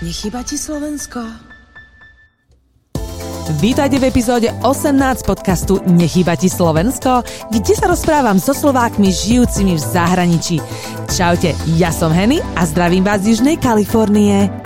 Nechýba ti Slovensko? Vítajte v epizóde 18 podcastu Nechýba ti Slovensko, kde sa rozprávam so Slovákmi žijúcimi v zahraničí. Čaute, ja som Henny a zdravím vás z Južnej Kalifornie.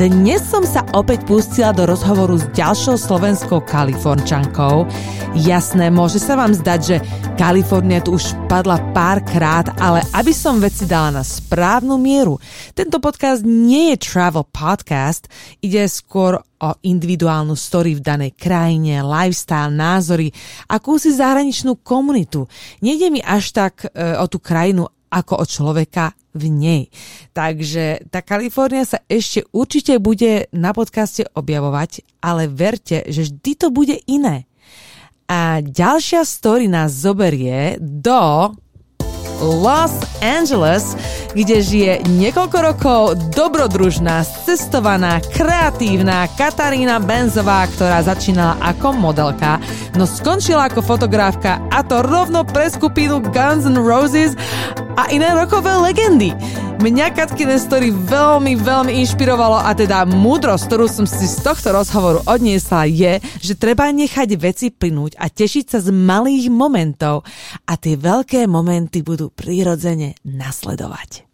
Dnes som sa opäť pustila do rozhovoru s ďalšou slovenskou kalifornčankou. Jasné, môže sa vám zdať, že Kalifornia tu už padla párkrát, ale aby som veci dala na správnu mieru, tento podcast nie je travel podcast, ide skôr o individuálnu story v danej krajine, lifestyle, názory a kúsi zahraničnú komunitu. Nejde mi až tak e, o tú krajinu ako o človeka v nej. Takže tá Kalifornia sa ešte určite bude na podcaste objavovať, ale verte, že vždy to bude iné. A ďalšia story nás zoberie do Los Angeles, kde žije niekoľko rokov dobrodružná, cestovaná, kreatívna Katarína Benzová, ktorá začínala ako modelka, no skončila ako fotografka a to rovno pre skupinu Guns N' Roses a iné rokové legendy. Mňa Katkine story veľmi, veľmi inšpirovalo a teda múdrosť, ktorú som si z tohto rozhovoru odniesla je, že treba nechať veci plynúť a tešiť sa z malých momentov a tie veľké momenty budú prirodzene nasledovať.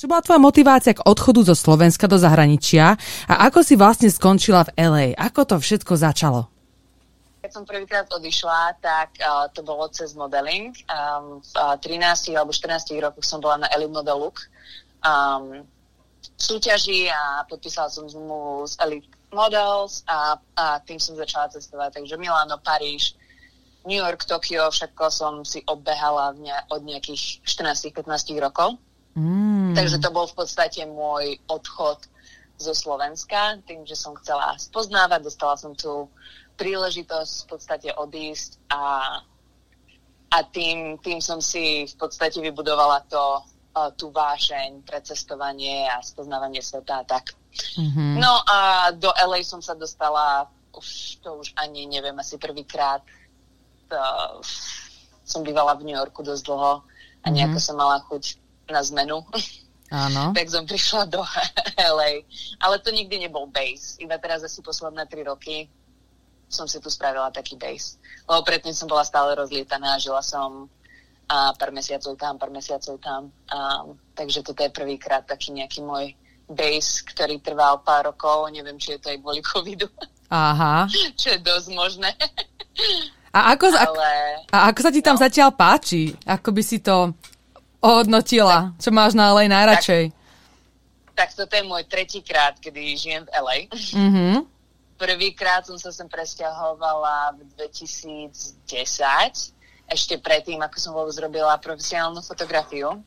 Čo bola tvoja motivácia k odchodu zo Slovenska do zahraničia a ako si vlastne skončila v LA? Ako to všetko začalo? Keď som prvýkrát odišla, tak uh, to bolo cez modeling. Um, v uh, 13 alebo 14 rokoch som bola na Elite Model Look um, súťaži a podpísala som zmluvu s Elite Models a, a tým som začala cestovať. Takže Milano, Paríž, New York, Tokio, všetko som si obehala ne, od nejakých 14-15 rokov. Mm. Takže to bol v podstate môj odchod zo Slovenska, tým, že som chcela spoznávať, dostala som tu príležitosť v podstate odísť a, a tým, tým som si v podstate vybudovala to, tú vášeň pre cestovanie a spoznávanie sveta a tak. Mm-hmm. No a do LA som sa dostala, už to už ani neviem, asi prvýkrát som bývala v New Yorku dosť dlho a nejako mm-hmm. som mala chuť na zmenu. Áno. tak som prišla do LA. Ale to nikdy nebol base. Iba teraz asi posledné tri roky som si tu spravila taký base. Lebo predtým som bola stále rozlietaná, žila som a pár mesiacov tam, pár mesiacov tam. A, takže toto je prvýkrát taký nejaký môj base, ktorý trval pár rokov. Neviem, či je to aj kvôli covidu. Aha. Čo je dosť možné. A ako, Ale, a ako sa ti tam no. zatiaľ páči? Ako by si to ohodnotila? Čo máš na LA najradšej? Tak, tak toto je môj tretíkrát, kedy žijem v LA. Mm-hmm. Prvýkrát som sa sem presťahovala v 2010, ešte predtým, ako som vôbec robila profesionálnu fotografiu.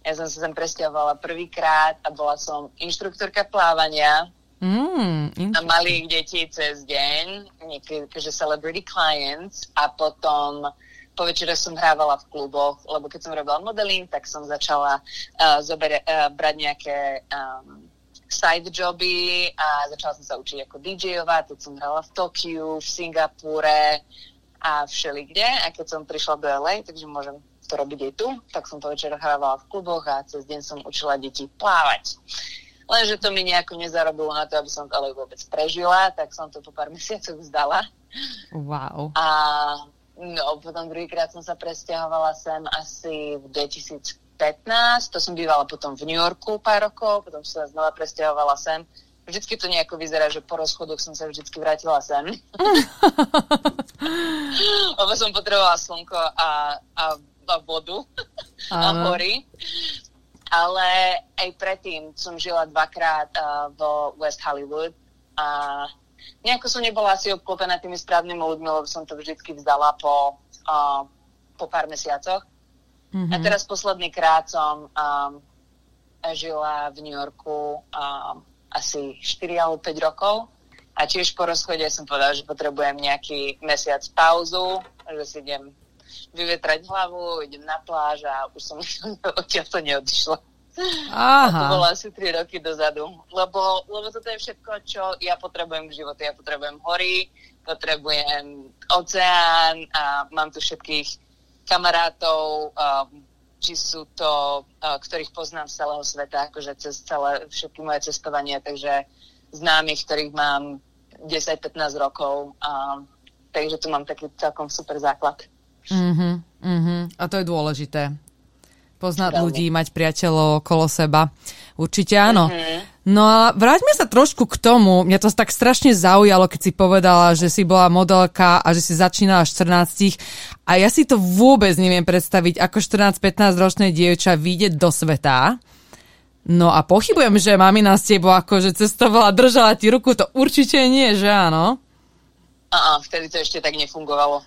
Ja som sa sem presťahovala prvýkrát a bola som inštruktorka plávania mm, a malých detí cez deň, niekedy, že celebrity clients a potom po večere som hrávala v kluboch, lebo keď som robila modeling, tak som začala uh, zobere, uh, brať nejaké um, side joby a začala som sa učiť ako DJ-ovať, teď som hrala v Tokiu, v Singapúre a všelikde. A keď som prišla do LA, takže môžem to robiť aj tu, tak som po večer hrávala v kluboch a cez deň som učila deti plávať. Lenže to mi nejako nezarobilo na to, aby som to ale vôbec prežila, tak som to po pár mesiacoch vzdala. Wow. A No, potom druhýkrát som sa presťahovala sem asi v 2015, to som bývala potom v New Yorku pár rokov, potom som sa znova presťahovala sem. Vždycky to nejako vyzerá, že po rozchodoch som sa vždycky vrátila sem. Lebo som potrebovala slnko a, a, a vodu a hory. Ale aj predtým som žila dvakrát uh, vo West Hollywood a nejako som nebola asi obklopená tými správnymi ľuďmi, lebo som to vždycky vzdala po, uh, po pár mesiacoch. Mm-hmm. A teraz posledný krát som um, žila v New Yorku um, asi 4 alebo 5 rokov a tiež po rozchode som povedala, že potrebujem nejaký mesiac pauzu, že si idem vyvetrať hlavu, idem na pláž a už som odtiaľ to neodišla. Aha. A to bolo asi 3 roky dozadu. Lebo, lebo toto je všetko, čo ja potrebujem v živote. Ja potrebujem hory, potrebujem oceán a mám tu všetkých kamarátov, či sú to, ktorých poznám z celého sveta, akože cez celé všetky moje cestovanie, takže známych, ktorých mám 10-15 rokov. takže tu mám taký celkom super základ. Uh-huh, uh-huh. A to je dôležité poznať Veľmi. ľudí, mať priateľov okolo seba. Určite áno. Mm-hmm. No a vráťme sa trošku k tomu. Mňa to tak strašne zaujalo, keď si povedala, že si bola modelka a že si začínala 14. A ja si to vôbec neviem predstaviť, ako 14-15 ročné dievča vyjde do sveta. No a pochybujem, že mamina s tebou akože cestovala, držala ti ruku, to určite nie, že áno? A vtedy to ešte tak nefungovalo.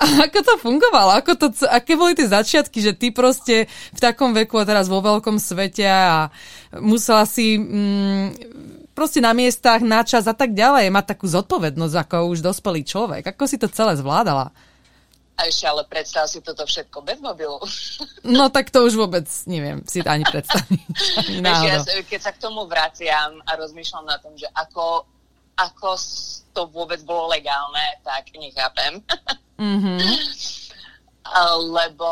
A ako to fungovalo? Ako to, aké boli tie začiatky, že ty proste v takom veku a teraz vo veľkom svete a musela si mm, proste na miestach, na čas a tak ďalej mať takú zodpovednosť ako už dospelý človek. Ako si to celé zvládala? A ešte ale predstav si toto všetko bez mobilu. No tak to už vôbec neviem si ani predstaviť. ja, keď sa k tomu vraciam a rozmýšľam na tom, že ako, ako to vôbec bolo legálne, tak nechápem. Mm-hmm. Lebo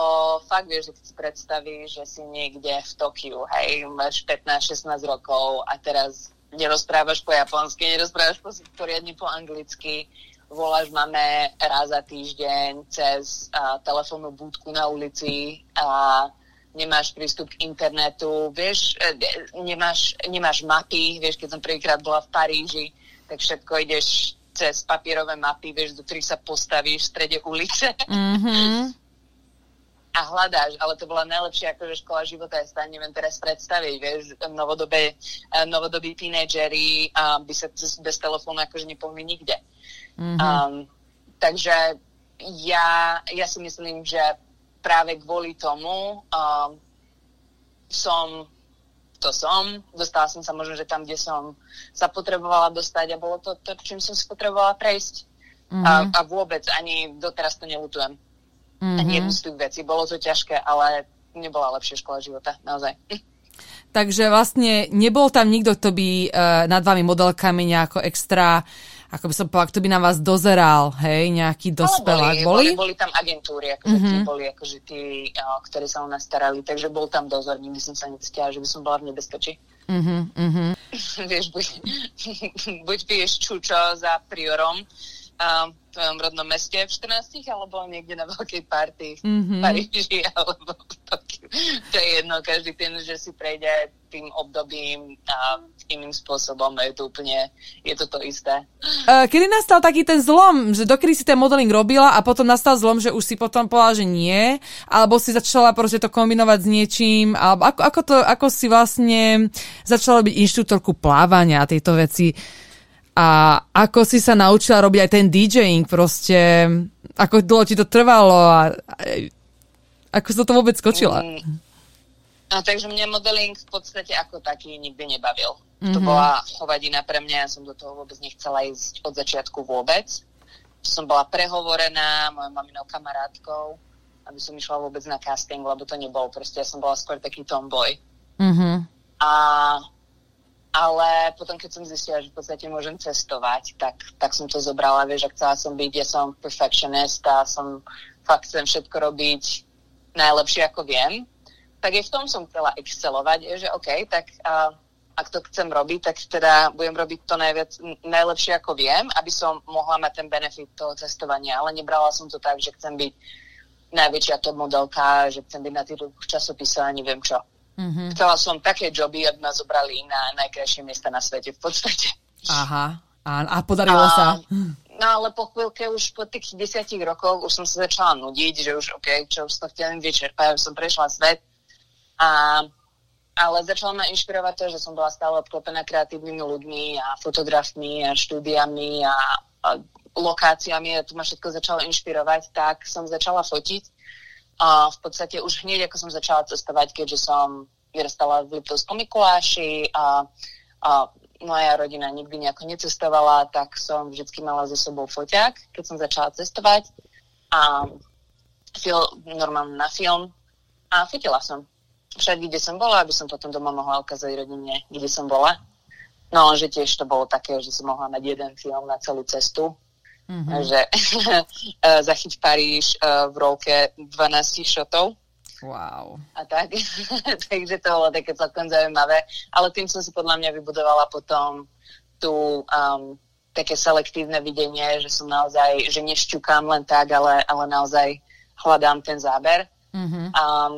fakt vieš, že keď si predstavíš, že si niekde v Tokiu, hej, máš 15-16 rokov a teraz nerozprávaš po japonsky, nerozprávaš po, poriadne po anglicky, voláš máme raz za týždeň cez uh, telefónnu búdku na ulici a nemáš prístup k internetu, vieš, e, nemáš, nemáš mapy, vieš, keď som prvýkrát bola v Paríži, tak všetko ideš cez papierové mapy, vieš, do ktorých sa postavíš v strede ulice. Mm-hmm. a hľadáš, ale to bola najlepšia akože škola života, ja sa neviem teraz predstaviť, vieš, novodobé, eh, novodobí tínejdžeri um, by sa cez, bez telefónu akože nepohli nikde. Mm-hmm. Um, takže ja, ja si myslím, že práve kvôli tomu um, som to som. Dostala som sa možno, že tam, kde som sa potrebovala dostať a bolo to to, čím som si potrebovala prejsť. Mm-hmm. A, a vôbec ani doteraz to nelutujem. Mm-hmm. Ani jednu z tých vecí. Bolo to ťažké, ale nebola lepšia škola života, naozaj. Takže vlastne nebol tam nikto, kto by uh, nad vami modelkami nejako extra uh, ako by som povedala, kto by na vás dozeral, hej, nejaký dospelák. Boli, boli? boli? Boli tam agentúry, akože mm-hmm. mhm. boli akože tí, ktorí sa o nás starali, takže bol tam dozor, nikdy som sa necítila, že by som bola v nebezpečí. Mm-hmm, mm-hmm. Vieš, buď, buď piješ čučo za priorom, v tvojom rodnom meste v 14 alebo niekde na veľkej party mm-hmm. v Paríži alebo v Tokiu. To je jedno, každý ten, že si prejde tým obdobím a iným spôsobom, je to úplne, je to to isté. Kedy nastal taký ten zlom, že dokedy si ten modeling robila a potom nastal zlom, že už si potom povedala, že nie, alebo si začala proste to kombinovať s niečím, alebo ako, ako, to, ako si vlastne začala byť inštruktorku plávania a tieto veci a ako si sa naučila robiť aj ten DJing proste, ako dlho ti to trvalo a, a ako sa to vôbec skočila? Mm. No, takže mňa modeling v podstate ako taký nikdy nebavil. Mm-hmm. To mhm. bola hovadina pre mňa, ja som do toho vôbec nechcela ísť od začiatku vôbec. Som bola prehovorená mojou maminou kamarátkou, aby som išla vôbec na casting, lebo to nebol. Proste ja som bola skôr taký tomboy. Mm-hmm. A ale potom, keď som zistila, že v podstate môžem cestovať, tak, tak som to zobrala, vieš, ak chcela som byť, ja som perfectionist a som fakt chcem všetko robiť najlepšie, ako viem, tak aj v tom som chcela excelovať, že OK, tak uh, ak to chcem robiť, tak teda budem robiť to najviac, najlepšie, ako viem, aby som mohla mať ten benefit toho cestovania, ale nebrala som to tak, že chcem byť najväčšia top modelka, že chcem byť na tých časopisoch a neviem čo. Mm-hmm. Chcela som také joby, aby ma zobrali na najkrajšie miesta na svete v podstate. Aha, a, a podarilo a, sa. No ale po chvíľke už po tých desiatich rokoch už som sa začala nudiť, že už OK, čo už to chcem vyčerpať, som prešla svet. A, ale začala ma inšpirovať to, že som bola stále obklopená kreatívnymi ľuďmi a fotografmi a štúdiami a, a lokáciami a to ma všetko začalo inšpirovať, tak som začala fotiť a v podstate už hneď, ako som začala cestovať, keďže som vyrastala v Liptovskom Mikuláši a, a moja rodina nikdy nejako necestovala, tak som vždy mala so sebou foťák, keď som začala cestovať a fil, normálne na film a fotila som. všade, kde som bola, aby som potom doma mohla ukázať rodine, kde som bola. No, že tiež to bolo také, že som mohla mať jeden film na celú cestu. Mm-hmm. Že zachyť Paríž uh, v rolke 12 šotov. Wow. A tak. Takže to bolo také celkom zaujímavé. Ale tým som si podľa mňa vybudovala potom tú um, také selektívne videnie, že som naozaj, že nešťukám len tak, ale, ale naozaj hľadám ten záber. Mm-hmm. Um,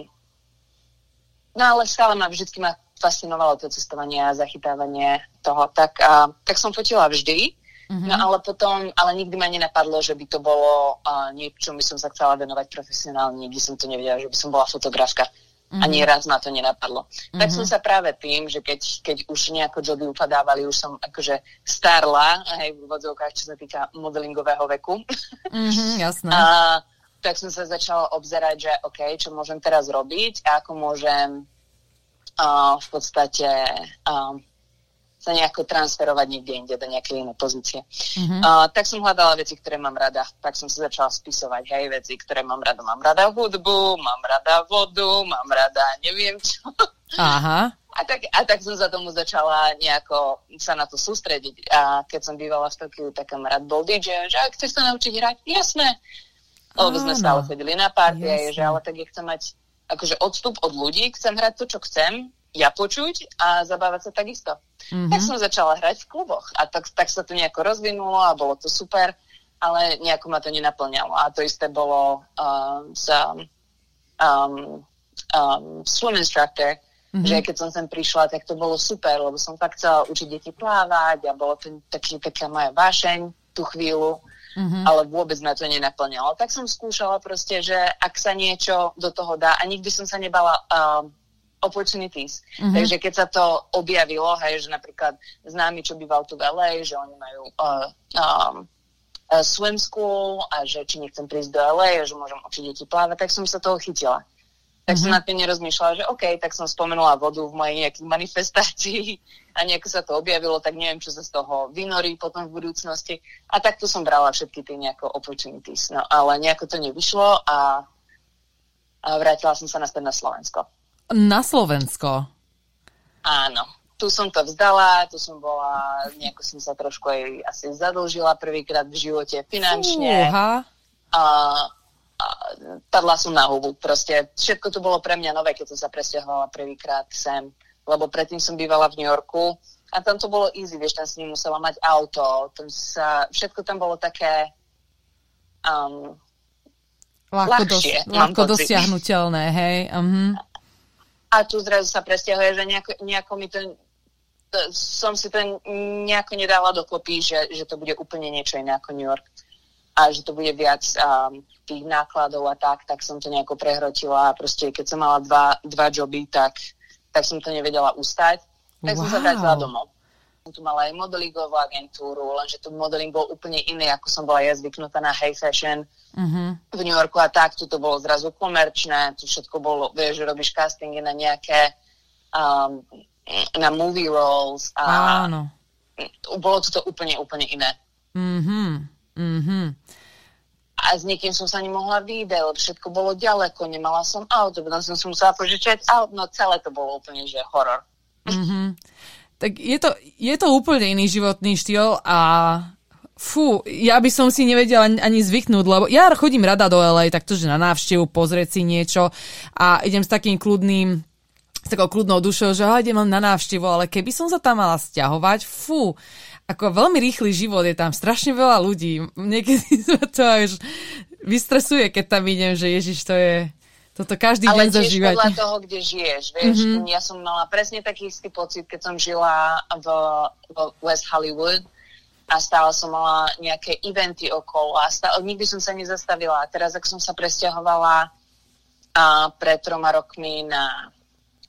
no ale stále ma vždy ma fascinovalo to cestovanie a zachytávanie toho. Tak, uh, tak som fotila vždy, mm-hmm. no ale potom, ale nikdy ma nenapadlo, že by to bolo uh, niečo, by som sa chcela venovať profesionálne, nikdy som to nevedela, že by som bola fotografka. Mm-hmm. Ani raz ma to nenapadlo. Mm-hmm. Tak som sa práve tým, že keď, keď už nejako joby upadávali, už som akože starla, aj v vodzovkách, čo sa týka modelingového veku. Mm-hmm, jasné. A, tak som sa začala obzerať, že OK, čo môžem teraz robiť a ako môžem uh, v podstate uh, sa nejako transferovať niekde inde do nejakej inej pozície. Mm-hmm. Uh, tak som hľadala veci, ktoré mám rada. Tak som sa začala spisovať, hej, veci, ktoré mám rada. Mám rada hudbu, mám rada vodu, mám rada neviem čo. Aha. A tak, a tak som za tomu začala nejako sa na to sústrediť. A keď som bývala v Tokiu, tak kamarát bol DJ, že chceš sa naučiť hrať, jasné. Lebo sme stále sedeli na party, že ale tak je chcem mať akože odstup od ľudí, chcem hrať to, čo chcem, ja počuť a zabávať sa takisto. Mm-hmm. Tak som začala hrať v kluboch a tak, tak sa to nejako rozvinulo a bolo to super, ale nejako ma to nenaplňalo. A to isté bolo um, s um, um, swim instructor, mm-hmm. že keď som sem prišla, tak to bolo super, lebo som fakt chcela učiť deti plávať a bolo to taký, taká moja vášeň tú chvíľu, mm-hmm. ale vôbec ma to nenaplňalo. Tak som skúšala proste, že ak sa niečo do toho dá a nikdy som sa nebala um, opportunities. Mm-hmm. Takže keď sa to objavilo, hej, že napríklad známy, čo býval tu v LA, že oni majú uh, um, uh, swim school a že či nechcem prísť do LA, že môžem učiť deti plávať, tak som sa toho chytila. Tak mm-hmm. som nad tým nerozmýšľala, že OK, tak som spomenula vodu v mojej nejakých manifestácii a nejako sa to objavilo, tak neviem, čo sa z toho vynorí potom v budúcnosti. A takto som brala všetky tie nejako opportunities. No ale nejako to nevyšlo a, a vrátila som sa naspäť na Slovensko na Slovensko. Áno, tu som to vzdala, tu som bola, nejako som sa trošku aj asi zadlžila prvýkrát v živote finančne. Fúha. A, a padla som na hubu. Proste všetko to bolo pre mňa nové, keď som sa presťahovala prvýkrát sem. Lebo predtým som bývala v New Yorku a tam to bolo easy, vieš, tam si musela mať auto, tam sa, všetko tam bolo také um, ľahko, ľahšie, dos, ľahko dosiahnutelné, hej. Uh-huh a tu zrazu sa presťahuje, že nejako, nejako mi to, som si to nejako nedala dokopy, že, že to bude úplne niečo iné ako New York. A že to bude viac um, tých nákladov a tak, tak som to nejako prehrotila. A proste keď som mala dva, dva joby, tak, tak som to nevedela ustať, tak wow. som sa vrátila domov som tu mala aj modelingovú agentúru, lenže tu modeling bol úplne iný, ako som bola ja zvyknutá na high fashion uh-huh. v New Yorku a tak, tu to bolo zrazu komerčné, tu všetko bolo, vieš, že robíš castingy na nejaké um, na movie roles a Áno. bolo to úplne, úplne iné. Mhm, mhm. A s nikým som sa nemohla výjsť, lebo všetko bolo ďaleko, nemala som auto, potom som si musela požičať auto, no celé to bolo úplne, že horor. Mhm tak je to, je to úplne iný životný štýl a fú, ja by som si nevedela ani, ani zvyknúť, lebo ja chodím rada do LA, taktože na návštevu, pozrieť si niečo a idem s takým kľudným s takou kľudnou dušou, že idem na návštevu, ale keby som sa tam mala stiahovať, fú, ako veľmi rýchly život je tam, strašne veľa ľudí. Niekedy sa to až vystresuje, keď tam idem, že Ježiš, to je, toto každý Ale deň zažívať. Ale podľa toho, kde žiješ, vieš. Mm-hmm. Ja som mala presne taký istý pocit, keď som žila v, v West Hollywood a stále som mala nejaké eventy okolo a stále, nikdy som sa nezastavila. A teraz, ak som sa presťahovala a pred troma rokmi na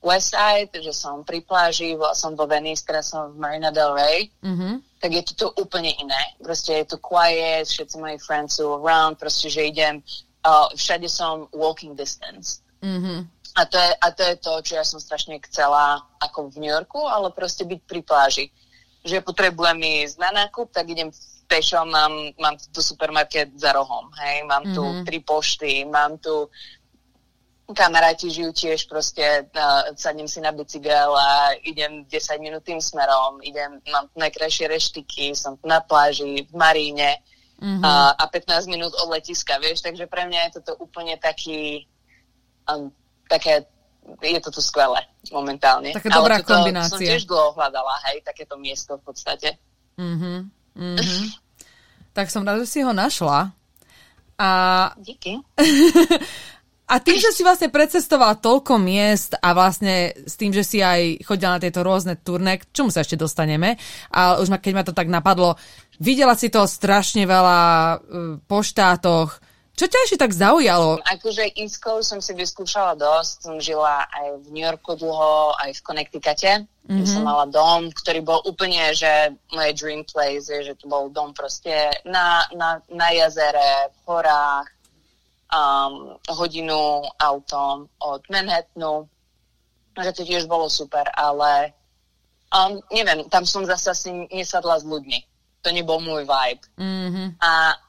West Side, že som pri pláži, bola som vo Venice, teraz som v Marina del Rey, mm-hmm. tak je to tu úplne iné. Proste je to quiet, všetci moji friends sú around, proste, že idem uh, všade som walking distance. Mm-hmm. A, to je, a to je to, čo ja som strašne chcela ako v New Yorku, ale proste byť pri pláži. Že potrebujem ísť na nákup, tak idem pešo, mám, mám tu supermarket za rohom, hej, mám tu mm-hmm. tri pošty, mám tu kamaráti žijú tiež proste, uh, sadnem si na bicykel a idem 10 minút tým smerom, idem, mám najkrajšie reštiky, som na pláži, v Maríne mm-hmm. a, a 15 minút od letiska, vieš, takže pre mňa je toto úplne taký, um, také, je to tu skvelé momentálne. Taká dobrá Ale kombinácia. som tiež dlho hľadala, hej, takéto miesto v podstate. Mm-hmm. Mm-hmm. tak som rád, že si ho našla. A... Díky. A tým, že si vlastne precestovala toľko miest a vlastne s tým, že si aj chodila na tieto rôzne turné, k čomu sa ešte dostaneme, ale už ma, keď ma to tak napadlo, videla si to strašne veľa uh, po štátoch. Čo ťa ešte tak zaujalo? Akože East Coast som si vyskúšala dosť. Som žila aj v New Yorku dlho, aj v Connecticute. Mm-hmm. Som mala dom, ktorý bol úplne, že moje dream place, že to bol dom proste na, na, na jazere, v horách, um, hodinu autom od Manhattanu, že to tiež bolo super, ale um, neviem, tam som zase asi nesadla s ľuďmi. To nebol môj vibe. Mm-hmm. A,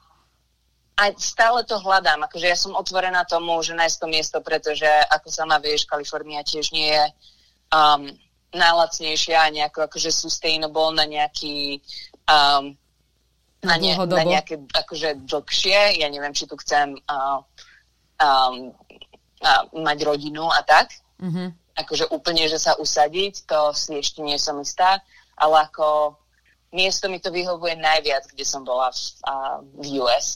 a stále to hľadám, akože ja som otvorená tomu, že nájsť to miesto, pretože ako sama vieš, Kalifornia tiež nie je um, najlacnejšia a nejako akože sustainable na nejaký um, na, ne, na nejaké akože dlhšie. Ja neviem, či tu chcem uh, um, uh, mať rodinu a tak. Mm-hmm. Akože úplne, že sa usadiť, to si ešte nie som istá, ale ako miesto mi to vyhovuje najviac, kde som bola v, uh, v US.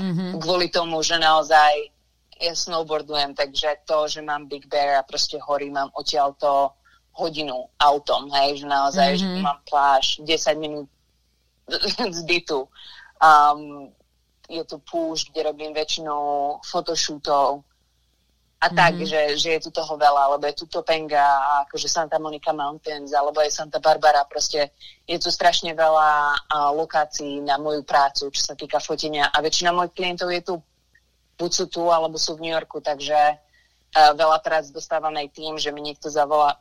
Mm-hmm. Kvôli tomu, že naozaj ja snowboardujem, takže to, že mám Big Bear a proste hory, mám odtiaľ to hodinu autom, hej, že naozaj, mm-hmm. že mám pláž 10 minút z bytu. Um, je tu púšť, kde robím väčšinou photoshootov a mm-hmm. tak, že, že je tu toho veľa, alebo je tu Topenga, akože Santa Monica Mountains, alebo aj Santa Barbara, proste je tu strašne veľa a, lokácií na moju prácu, čo sa týka fotenia a väčšina mojich klientov je tu, buď sú tu, alebo sú v New Yorku, takže a, veľa prác dostávam aj tým, že mi niekto zavolá,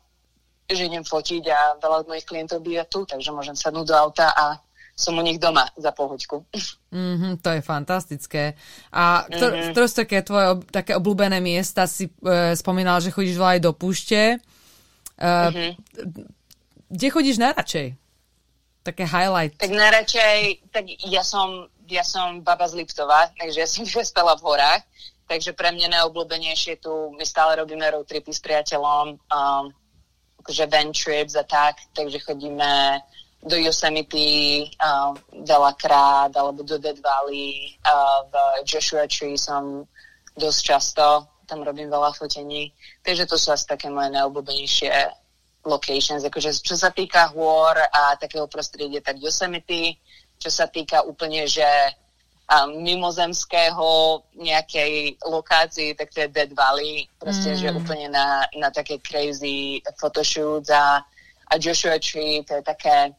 že idem fotiť a veľa mojich klientov býva tu, takže môžem sadnúť do auta a som u nich doma za pohoďku. Mm-hmm, to je fantastické. A ktor- mm-hmm. ktoré sú také tvoje ob- také obľúbené miesta? Si e, spomínala, že chodíš aj do púšte. E, mm-hmm. Kde chodíš najradšej? Také highlight. Tak najradšej, tak ja som, ja som baba z Liptova, takže ja som vyspela v horách, takže pre mňa najobľúbenejšie tu, my stále robíme road tripy s priateľom, um, akože van trips a tak, takže chodíme do Yosemite uh, veľakrát, alebo do Dead Valley, uh, v Joshua Tree som dosť často, tam robím veľa fotení. Takže to sú asi také moje najobľúbenejšie locations. Akože, čo sa týka hôr a takého prostredia, tak Yosemite, čo sa týka úplne, že um, mimozemského nejakej lokácii, tak to je Dead Valley, proste, mm. že úplne na, na také crazy photoshoots a, a Joshua Tree, to je také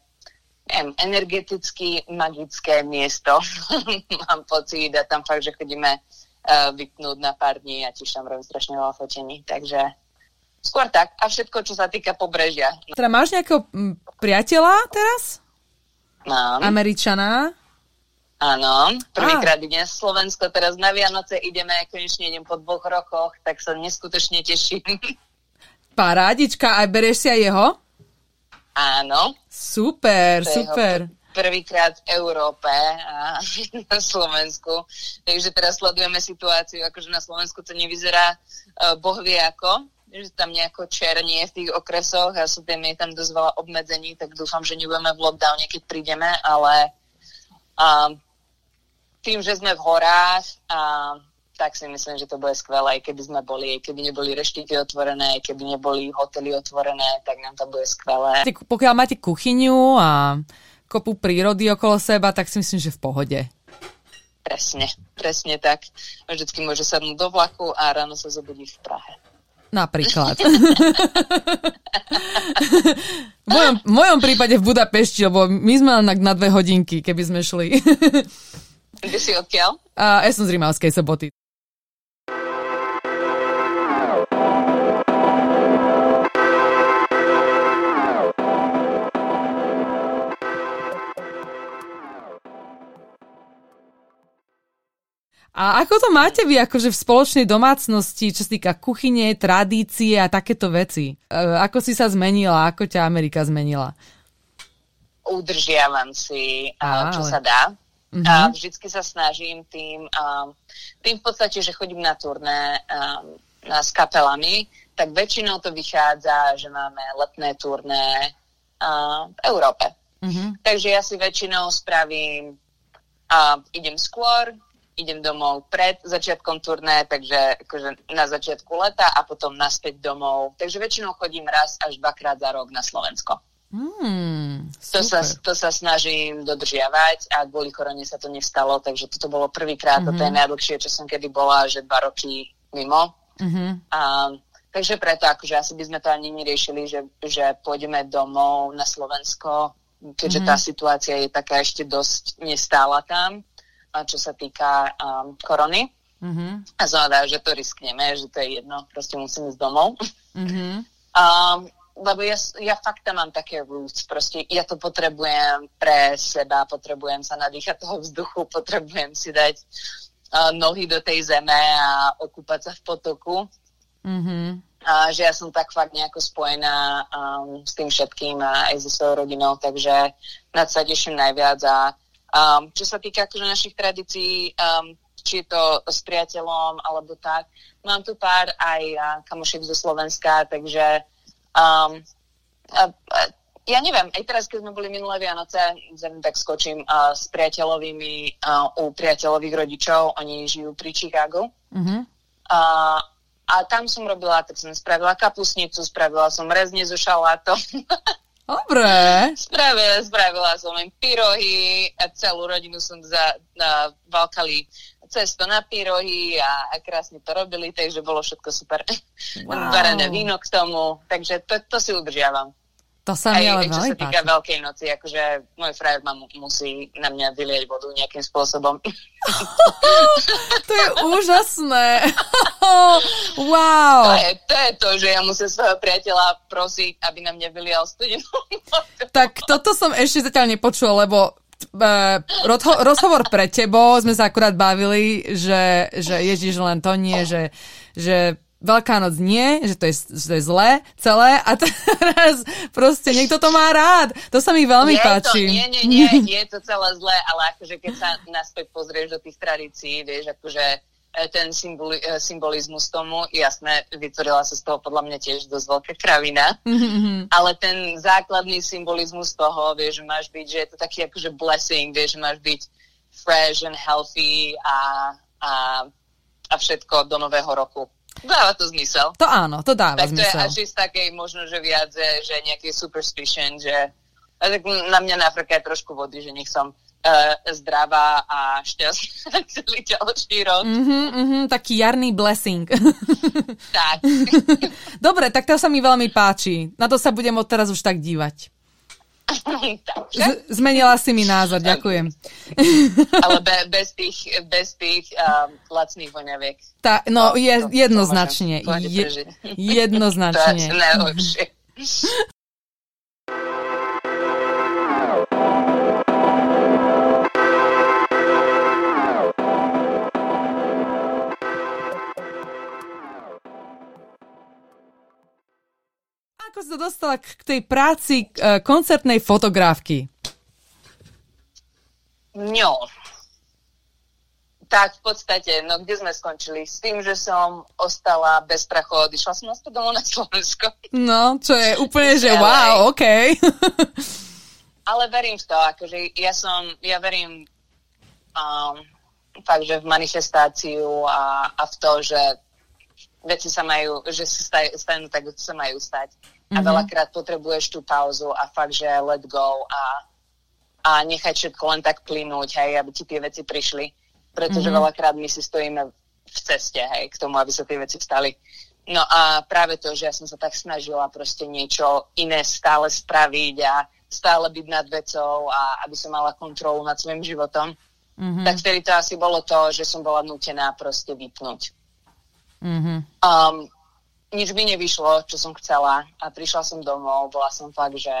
neviem, energeticky magické miesto. Mám pocit a tam fakt, že chodíme uh, vypnúť na pár dní a tiež tam robím strašne veľa fotení. Takže skôr tak. A všetko, čo sa týka pobrežia. Teda máš nejakého priateľa teraz? Mám. Američana? Áno, prvýkrát idem Slovensko, teraz na Vianoce ideme, konečne idem po dvoch rokoch, tak sa neskutočne teším. Parádička, aj berieš si aj jeho? Áno. Super, super. Prvýkrát v Európe a na Slovensku. Takže teraz sledujeme situáciu, akože na Slovensku to nevyzerá uh, ako, že tam nejako černie v tých okresoch a sú tam, je tam dosť veľa obmedzení, tak dúfam, že nebudeme v lockdowne, keď prídeme, ale uh, tým, že sme v horách a tak si myslím, že to bude skvelé, aj keby sme boli, aj keby neboli reštiky otvorené, aj keby neboli hotely otvorené, tak nám to bude skvelé. Pokiaľ máte kuchyňu a kopu prírody okolo seba, tak si myslím, že v pohode. Presne, presne tak. Vždycky môže sadnúť do vlaku a ráno sa zobudí v Prahe. Napríklad. v, mojom, v mojom prípade v Budapešti, lebo my sme len na dve hodinky, keby sme šli. Ty si odkiaľ? A ja som z Rimavskej soboty. A ako to máte vy akože v spoločnej domácnosti, čo sa týka kuchyne, tradície a takéto veci? E, ako si sa zmenila? Ako ťa Amerika zmenila? Udržiavam si, a, čo sa dá. Uh-huh. A vždycky sa snažím tým, um, tým v podstate, že chodím na turné um, s kapelami, tak väčšinou to vychádza, že máme letné turné uh, v Európe. Uh-huh. Takže ja si väčšinou spravím, uh, idem skôr, idem domov pred začiatkom turné, takže akože na začiatku leta a potom naspäť domov. Takže väčšinou chodím raz až dvakrát za rok na Slovensko. Mm, to, sa, to sa snažím dodržiavať a kvôli korone sa to nestalo, takže toto bolo prvýkrát mm-hmm. a to je mhm. najdlhšie, čo som kedy bola, že dva roky mimo. Mm-hmm. A, takže preto, akože asi by sme to ani neriešili, že, že pôjdeme domov na Slovensko, keďže mm-hmm. tá situácia je taká ešte dosť nestála tam čo sa týka um, korony. Mm-hmm. A znamená, že to riskneme, že to je jedno, proste musím ísť domov. Mm-hmm. Um, lebo ja, ja fakt tam mám také roots, proste ja to potrebujem pre seba, potrebujem sa nadýchať toho vzduchu, potrebujem si dať uh, nohy do tej zeme a okúpať sa v potoku. Mm-hmm. A že ja som tak fakt nejako spojená um, s tým všetkým a aj so svojou rodinou, takže na sa teším najviac a Um, čo sa týka akože našich tradícií, um, či je to s priateľom alebo tak, mám tu pár aj uh, kamošiek zo Slovenska, takže um, a, a, ja neviem, aj teraz, keď sme boli minulé Vianoce, zem, tak skočím uh, s priateľovými uh, u priateľových rodičov, oni žijú pri Chicagu. Mm-hmm. Uh, a tam som robila, tak som spravila kapusnicu, spravila som rezne so šalátom. Dobre. Spravila, spravila som im pyrohy a celú rodinu som za, na, valkali cesto na pyrohy a, a krásne to robili, takže bolo všetko super. Wow. Varené víno k tomu, takže to, to si udržiavam. To sa mi ale veľmi Čo sa týka páči. Veľkej noci, akože môj frajer ma musí na mňa vylieť vodu nejakým spôsobom. to je úžasné. wow. To je, to je to, že ja musím svojho priateľa prosiť, aby na mňa vylial studenú Tak toto som ešte zatiaľ nepočul, lebo uh, rozhovor pre tebo sme sa akurát bavili, že, že Ježiš len to nie, že, že Veľká noc nie, že to je, že to je zlé celé a teraz proste niekto to má rád. To sa mi veľmi je páči. To, nie, nie, nie, je to celé zlé, ale akože keď sa naspäť pozrieš do tých tradícií, vieš, akože e, ten symboli, e, symbolizmus tomu, jasné, vytvorila sa z toho podľa mňa tiež dosť veľká kravina, mm-hmm. ale ten základný symbolizmus toho, vieš, že máš byť, že je to taký akože blessing, vieš, že máš byť fresh and healthy a, a, a všetko do nového roku. Dáva to zmysel. To áno, to dáva tak zmysel. Tak to je až z takej možno, že viac, že nejaký superstition, že tak na mňa nafrká trošku vody, že nech som uh, zdravá a šťastná celý ďalší rok. Mm-hmm, mm-hmm, taký jarný blessing. tak. Dobre, tak to sa mi veľmi páči. Na to sa budem od teraz už tak dívať. Z- zmenila si mi názor, ďakujem. Ale be, bez tých, bez tých um, lacných voňaviek. Tá, no, je, jednoznačne. Je, jednoznačne. To je najlepšie. ako sa dostala k tej práci uh, koncertnej fotografky? No, tak v podstate, no kde sme skončili? S tým, že som ostala bez prachu, odišla som naspäť domov na Slovensko. No, čo je úplne, že wow, OK. Ale verím v to, akože ja som, ja verím um, fakt, že v manifestáciu a, a v to, že veci sa majú, že sa stanú tak, ako sa majú stať mm-hmm. a mhm. veľakrát potrebuješ tú pauzu a fakt, že let go a, a nechať všetko len tak plynúť, hej, aby ti tie veci prišli. Pretože mm-hmm. veľakrát my si stojíme v ceste, hej, k tomu, aby sa tie veci stali. No a práve to, že ja som sa tak snažila proste niečo iné stále spraviť a stále byť nad vecou a aby som mala kontrolu nad svojim životom, mm-hmm. tak vtedy to asi bolo to, že som bola nutená proste vypnúť. Mm-hmm. Um, nič mi nevyšlo, čo som chcela a prišla som domov, bola som fakt, že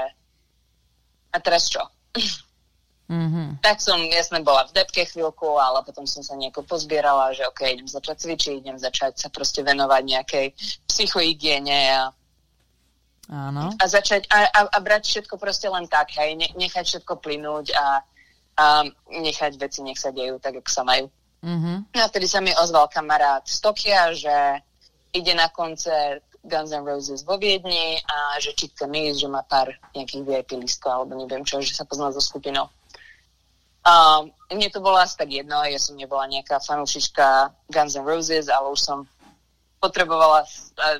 a teraz čo? Mm-hmm. Tak som, jasne, bola v depke chvíľku, ale potom som sa nejako pozbierala, že ok, idem začať cvičiť, idem začať sa proste venovať nejakej psychohygiene a Áno. A začať a, a, a brať všetko proste len tak, hej, ne, nechať všetko plynúť a, a nechať veci, nech sa dejú tak, ako sa majú. Mm-hmm. A vtedy sa mi ozval kamarát z Tokia, že ide na koncert Guns N' Roses vo Viedni a že či chce ísť, že má pár nejakých VIP listkov alebo neviem čo, že sa pozná so skupinou. A mne to bolo asi tak jedno, ja som nebola nejaká fanúšička Guns N' Roses, ale už som potrebovala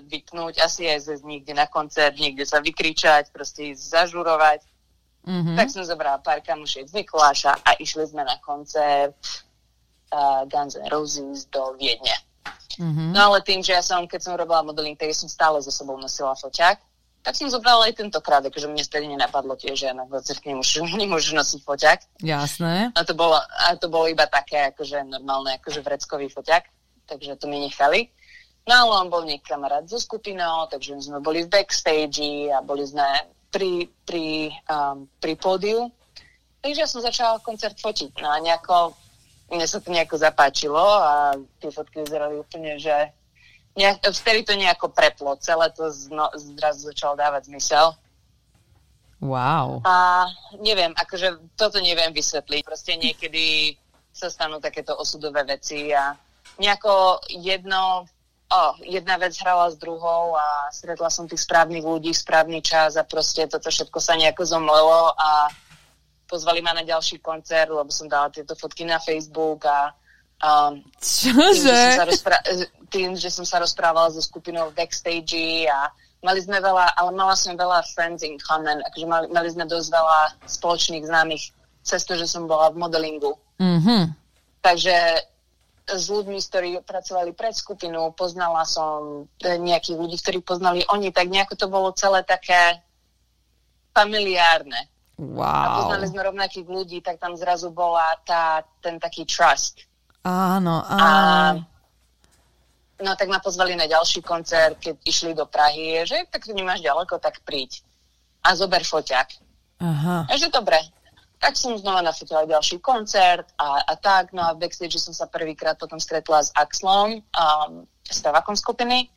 vypnúť, asi aj zase niekde na koncert, niekde sa vykričať, proste ísť zažurovať. Mm-hmm. Tak som zobrala pár kamušiek z Mikuláša a išli sme na koncert uh, Guns N' Roses do Viedne. Mm-hmm. No ale tým, že ja som, keď som robila modeling, tak som stále so sebou nosila foťák, tak som zobrala aj tentokrát, akože mne vtedy nenapadlo tiež, že na koncertke nemôžu, nemôžu nosiť foťák. Jasné. A to bolo, a to bolo iba také, akože normálne, akože vreckový foťák, takže to mi nechali. No ale on bol niekto kamarát so skupinou, takže sme boli v backstage a boli sme pri, pri, um, pri pódiu. Takže ja som začala koncert fotiť. No a nejako, mne sa to nejako zapáčilo a tie fotky vyzerali úplne, že nejak, vtedy to nejako preplo. Celé to zno, zrazu začalo dávať zmysel. Wow. A neviem, akože toto neviem vysvetliť. Proste niekedy sa stanú takéto osudové veci a nejako jedno oh, jedna vec hrala s druhou a stretla som tých správnych ľudí v správny čas a proste toto všetko sa nejako zomlelo a pozvali ma na ďalší koncert, lebo som dala tieto fotky na Facebook a um, Čože? Tým, že som sa rozpra- tým, že som sa rozprávala so skupinou v backstage a mali sme veľa, ale mala som veľa friends in common, akože mali, mali sme dosť veľa spoločných známych cez to, že som bola v modelingu. Mm-hmm. Takže s ľuďmi, ktorí pracovali pred skupinu, poznala som e, nejakých ľudí, ktorí poznali oni, tak nejako to bolo celé také familiárne. Wow. A poznali sme rovnakých ľudí, tak tam zrazu bola tá, ten taký trust. Áno, áno. A, no tak ma pozvali na ďalší koncert, keď išli do Prahy, že tak tu nemáš ďaleko, tak príď. A zober foťák. Aha. A že dobre, tak som znova nafotila ďalší koncert a, a tak. No a v backstage som sa prvýkrát potom stretla s Axlom, um, spevakom skupiny.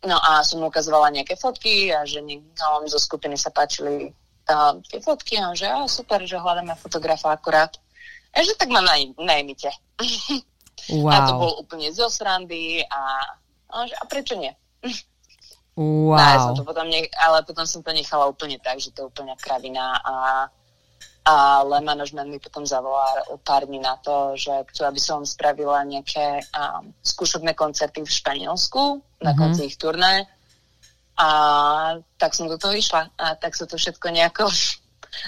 No a som mu ukazovala nejaké fotky a že niekým zo skupiny sa páčili uh, tie fotky a že a super, že hľadáme fotografa akurát. A že tak ma naj, najmite. Wow. A to bol úplne zo srandy a, a, že, a prečo nie? Wow. No, ja som to potom ne, ale potom som to nechala úplne tak, že to je úplne kravina a ale manažment mi potom zavolal pár dní na to, že chcú, aby som spravila nejaké um, skúšobné koncerty v Španielsku na mm-hmm. konci ich turné. A tak som do toho išla. A tak sa to všetko nejako...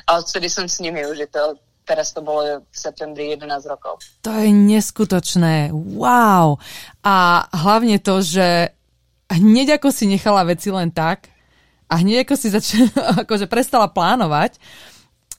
A odtedy som s nimi už, je to teraz to bolo v septembri 11 rokov. To je neskutočné. Wow. A hlavne to, že hneď ako si nechala veci len tak a hneď ako si začala, akože prestala plánovať,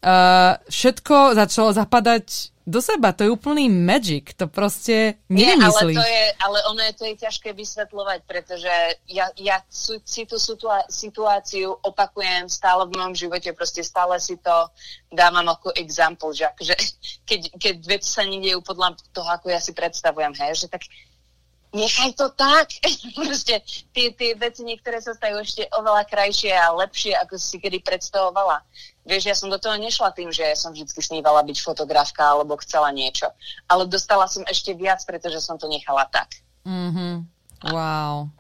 uh, všetko začalo zapadať do seba. To je úplný magic. To proste nevymyslíš. Nie, ale, to je, ale ono je to je ťažké vysvetľovať, pretože ja, ja si tú situáciu opakujem stále v mojom živote. Proste stále si to dávam ako example, že akože, keď, keď veci sa nedejú podľa toho, ako ja si predstavujem, hej, že tak nechaj to tak. Proste tie, tie veci niektoré sa stajú ešte oveľa krajšie a lepšie, ako si kedy predstavovala. Vieš, ja som do toho nešla tým, že som vždy snívala byť fotografka alebo chcela niečo. Ale dostala som ešte viac, pretože som to nechala tak. Mm-hmm. Wow.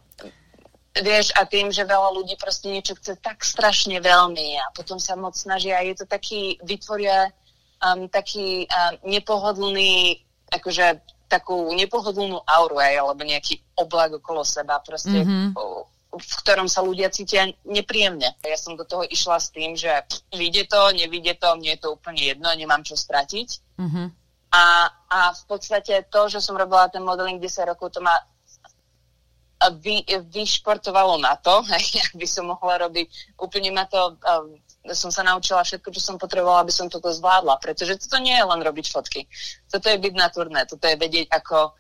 Vieš, a tým, že veľa ľudí proste niečo chce tak strašne veľmi a potom sa moc snažia, je to taký, vytvoria um, taký um, nepohodlný, akože takú nepohodlnú auru aj, alebo nejaký oblak okolo seba, proste, mm-hmm. v ktorom sa ľudia cítia nepríjemne. Ja som do toho išla s tým, že vyjde to, nevyjde to, mne je to úplne jedno, nemám čo stratiť. Mm-hmm. A, a v podstate to, že som robila ten modeling 10 rokov, to ma vy, vyšportovalo na to, aby som mohla robiť, úplne ma to um, som sa naučila všetko, čo som potrebovala, aby som toto zvládla. Pretože toto nie je len robiť fotky. Toto je byť na turné. Toto je vedieť, ako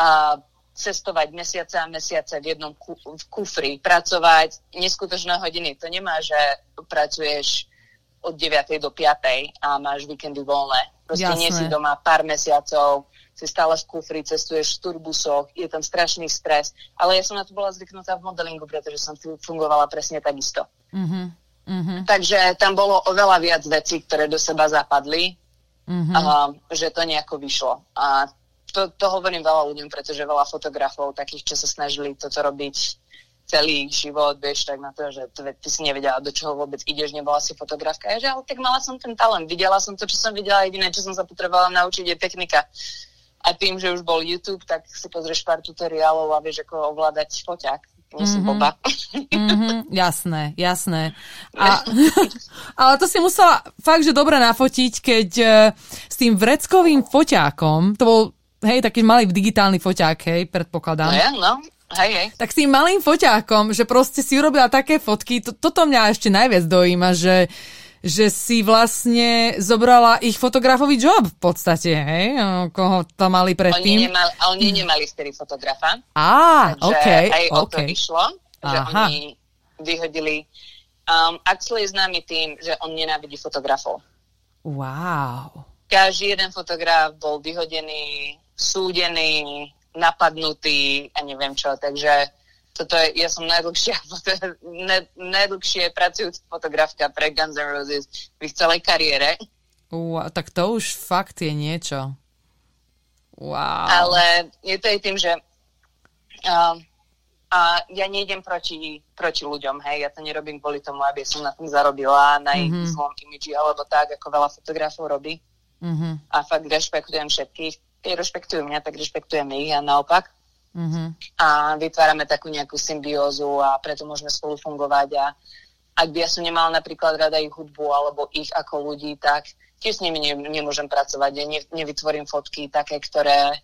a, cestovať mesiace a mesiace v jednom ku, v kufri, pracovať neskutočné hodiny. To nemá, že pracuješ od 9. do 5. a máš víkendy voľné. Proste Jasné. nie si doma pár mesiacov, si stále v kufri, cestuješ v turbusoch, je tam strašný stres. Ale ja som na to bola zvyknutá v modelingu, pretože som fungovala presne takisto. Mm-hmm. Mm-hmm. Takže tam bolo oveľa viac vecí, ktoré do seba zapadli, mm-hmm. a, že to nejako vyšlo. A to, to hovorím veľa ľuďom, pretože veľa fotografov, takých, čo sa snažili toto robiť celý život, vieš, tak na to, že ty, ty si nevedela, do čoho vôbec ideš, nebola si fotografka. Ja, že ale tak mala som ten talent, videla som to, čo som videla, jediné, čo som sa potrebovala naučiť, je technika. A tým, že už bol YouTube, tak si pozrieš pár tutoriálov a vieš, ako ovládať foťák. Mm-hmm. Boba. Mm-hmm, jasné, jasné. A, ale to si musela fakt, že dobre nafotiť, keď uh, s tým vreckovým foťákom, to bol hej, taký malý digitálny foťák, hej, predpokladám. No ja, no. Hej, hej. Tak s tým malým foťákom, že proste si urobila také fotky, to, toto mňa ešte najviac dojíma, že, že si vlastne zobrala ich fotografový job v podstate, hej? Koho to mali predtým? Oni nemali, oni nemali vtedy fotografa. Á, OK. aj okay. o to išlo, že Aha. oni vyhodili. Um, Axel je známy tým, že on nenávidí fotografov. Wow. Každý jeden fotograf bol vyhodený súdený, napadnutý a neviem čo. Takže toto je, ja som najdlhšia, ne, najdlhšie pracujúca fotografka pre Guns N' Roses v ich celej kariére. Uh, tak to už fakt je niečo. Wow. Ale je to aj tým, že uh, a ja nejdem proti, proti ľuďom, hej, ja to nerobím kvôli tomu, aby som na tom zarobila na ich mm-hmm. zlom imidži, alebo tak, ako veľa fotografov robí. Mm-hmm. A fakt rešpektujem všetkých keď rešpektujú mňa, tak rešpektujeme ich a naopak. Mm-hmm. A vytvárame takú nejakú symbiózu a preto môžeme spolu fungovať a ak by ja som nemala napríklad rada ich hudbu alebo ich ako ľudí, tak tiež s nimi ne, nemôžem pracovať. Ja ne, nevytvorím fotky také, ktoré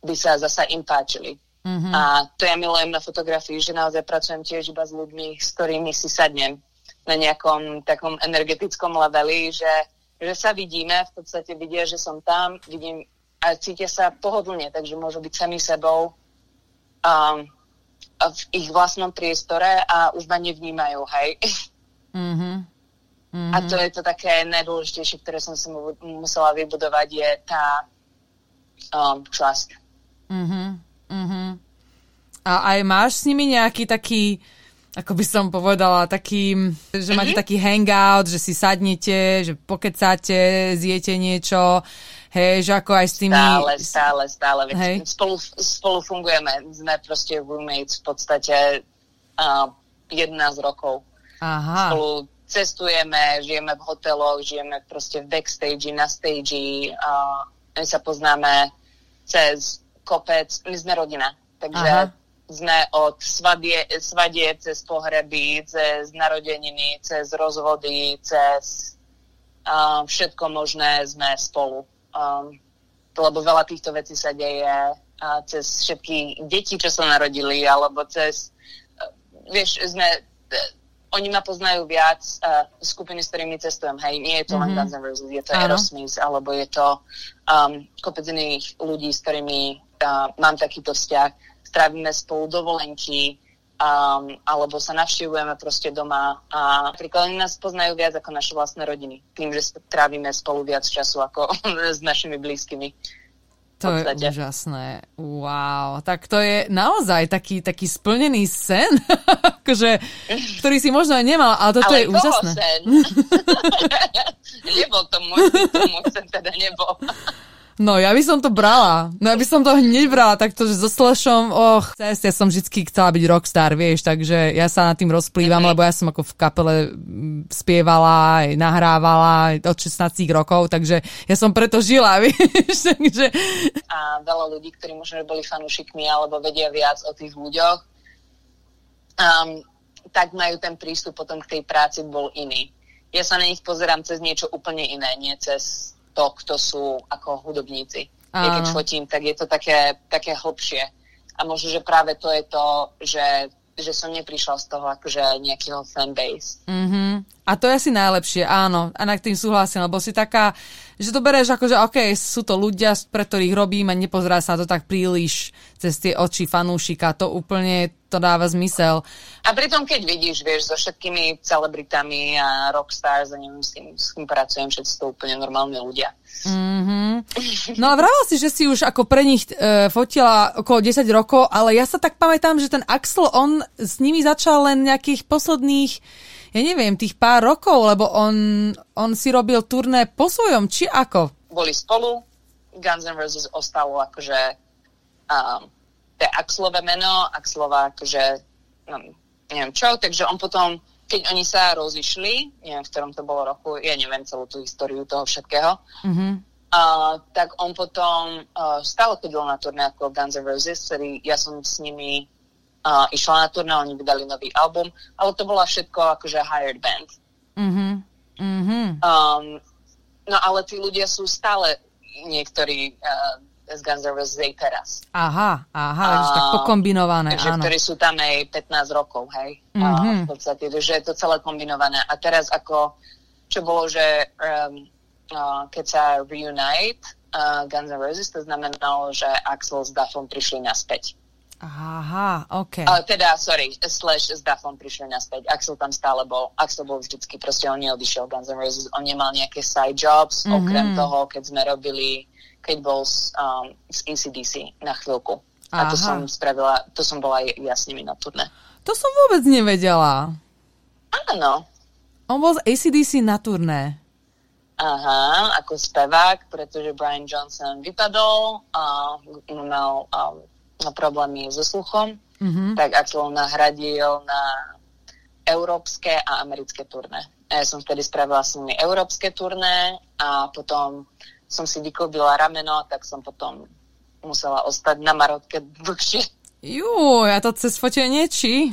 by sa zasa im páčili. Mm-hmm. A to ja milujem na fotografii, že naozaj pracujem tiež iba s ľuďmi, s ktorými si sadnem na nejakom takom energetickom leveli, že, že sa vidíme, v podstate vidia, že som tam, vidím a cítia sa pohodlne, takže môžu byť sami sebou um, v ich vlastnom priestore a už ma nevnímajú, hej. Mm-hmm. Mm-hmm. A to je to také najdôležitejšie, ktoré som si mu, musela vybudovať, je tá um, trust. Mm-hmm. Mm-hmm. A aj máš s nimi nejaký taký, ako by som povedala, taký, že mm-hmm. máte taký hangout, že si sadnete, že pokecáte, zjete niečo, Hej, že ako aj s tými... Stále, stále, stále. Hej. Spolu, spolu fungujeme. Sme proste roommates v podstate uh, 11 rokov. Aha. Spolu cestujeme, žijeme v hoteloch, žijeme proste v backstage, na stage. Uh, my sa poznáme cez kopec. My sme rodina. Takže Aha. sme od svadie, svadie cez pohreby, cez narodeniny, cez rozvody, cez uh, všetko možné sme spolu um, lebo veľa týchto vecí sa deje uh, cez všetky deti, čo sa narodili, alebo cez, uh, vieš, sme, uh, oni ma poznajú viac uh, skupiny, s ktorými cestujem, hej, nie je to mm-hmm. len Guns N' Roses, je to Aerosmith, alebo je to um, kopec iných ľudí, s ktorými uh, mám takýto vzťah, strávime spolu dovolenky, um, alebo sa navštívujeme proste doma a napríklad oni nás poznajú viac ako naše vlastné rodiny, tým, že trávime spolu viac času ako s našimi blízkymi. To je úžasné. Wow. Tak to je naozaj taký, taký splnený sen, akože, ktorý si možno aj nemal, ale toto ale je úžasné. sen? nebol to môj, to môj sen teda nebol. No, ja by som to brala. No, ja by som to hneď brala takto, že so Slashom, och, cest, ja som vždy chcela byť rockstar, vieš, takže ja sa nad tým rozplývam, mm-hmm. lebo ja som ako v kapele mm, spievala, aj nahrávala od 16 rokov, takže ja som preto žila, vieš, takže... A veľa ľudí, ktorí možno boli fanúšikmi alebo vedia viac o tých ľuďoch, um, tak majú ten prístup potom k tej práci bol iný. Ja sa na nich pozerám cez niečo úplne iné, nie cez to, kto sú ako hudobníci. Ja keď fotím, tak je to také, také hlbšie. A možno, že práve to je to, že, že som neprišla z toho akože nejakého fanbase. Mm-hmm. A to je asi najlepšie, áno. A na tým súhlasím, lebo si taká, že to bereš ako, že OK, sú to ľudia, pre ktorých robím a nepozerá sa to tak príliš cez tie oči fanúšika. To úplne to dáva zmysel. A pritom, keď vidíš, vieš, so všetkými celebritami a rockstars a neviem, s kým, s kým pracujem, všetci to úplne normálni ľudia. Mm-hmm. No a vravala si, že si už ako pre nich e, fotila okolo 10 rokov, ale ja sa tak pamätám, že ten Axel, on s nimi začal len nejakých posledných ja neviem, tých pár rokov, lebo on, on si robil turné po svojom, či ako? Boli spolu, Guns N' Roses ostalo akože um, to je Axlové meno, Axlova akože no, neviem čo, takže on potom, keď oni sa rozišli, neviem, v ktorom to bolo roku, ja neviem celú tú históriu toho všetkého, mm-hmm. uh, tak on potom uh, stále chodil na turné ako Guns N' Roses, ktorý ja som s nimi uh, išla na turné, oni vydali nový album, ale to bola všetko akože hired band. Mm-hmm. Mm-hmm. Um, no ale tí ľudia sú stále niektorí uh, z Guns N' Roses aj teraz. Aha, aha, uh, tak pokombinované, takže, áno. ktorí sú tam aj 15 rokov, hej. Mm-hmm. Uh, v podstate, že je to celé kombinované. A teraz ako, čo bolo, že um, uh, keď sa reunite uh, Guns N' Roses, to znamenalo, že Axel s Duffom prišli naspäť. Aha, OK. Ale teda, sorry, Slash s Duffom prišli naspäť. Axel tam stále bol. Axel bol vždycky, proste on neodišiel Guns N' Roses. On nemal nejaké side jobs, mm-hmm. okrem toho, keď sme robili, keď bol s, um, s ACDC na chvíľku. Aha. A to som spravila, to som bola ja s nimi na turné. To som vôbec nevedela. Áno. On bol z ACDC na turné. Aha, ako spevák, pretože Brian Johnson vypadol a mal um, problémy so sluchom, mm-hmm. tak Axel nahradil na európske a americké turné. A ja som vtedy spravila s nimi európske turné a potom som si vyklobila rameno, tak som potom musela ostať na Marotke dlhšie. Jú, ja to cez fotenie či?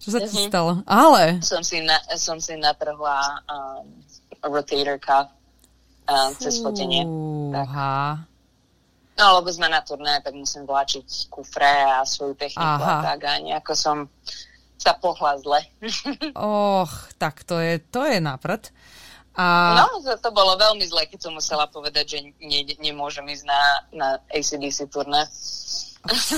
Čo sa ti mm-hmm. stalo? Ale... Som si, na, som si natrhla um, rotator cuff um, cez fotenie. Tak. No, lebo sme na turné, tak musím vláčiť kufre a svoju techniku Aha. a tak a nejako som sa pohla zle. Och, tak to je, to je naprd. A... No, to bolo veľmi zle, keď som musela povedať, že ne, nemôžem ísť na, na ACDC turné.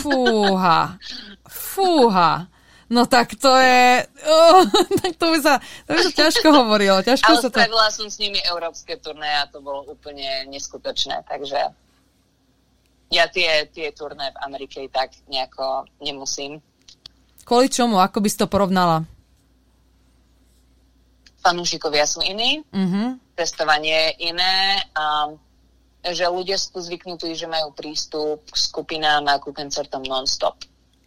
Fúha, fúha. No tak to je, oh, tak to by sa, to by sa ťažko hovorilo. Ťažko Ale sa to... som s nimi európske turné a to bolo úplne neskutočné, takže ja tie, tie turné v Amerike tak nejako nemusím. Kvôli čomu? Ako by si to porovnala? Fanúšikovia sú iní, mm-hmm. testovanie je iné a že ľudia sú zvyknutí, že majú prístup k skupinám a ku koncertom non-stop.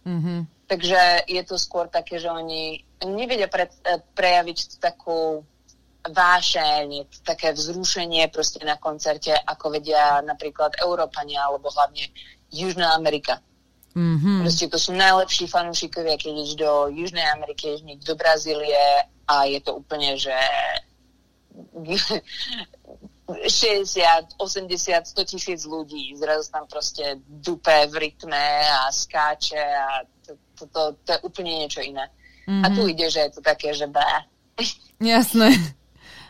Mm-hmm. Takže je to skôr také, že oni nevedia pre, prejaviť takú vášeň, také vzrušenie proste na koncerte, ako vedia napríklad Európania alebo hlavne Južná Amerika. Mm-hmm. Proste to sú najlepší fanúšikovia, keď ideš do Južnej Ameriky, ideš do Brazílie a je to úplne, že 60, 80, 100 tisíc ľudí. Zrazu tam proste dupe v rytme a skáče a to, to, to, to je úplne niečo iné. Mm-hmm. A tu mhm. ide, že je to také, že bé. Jasné.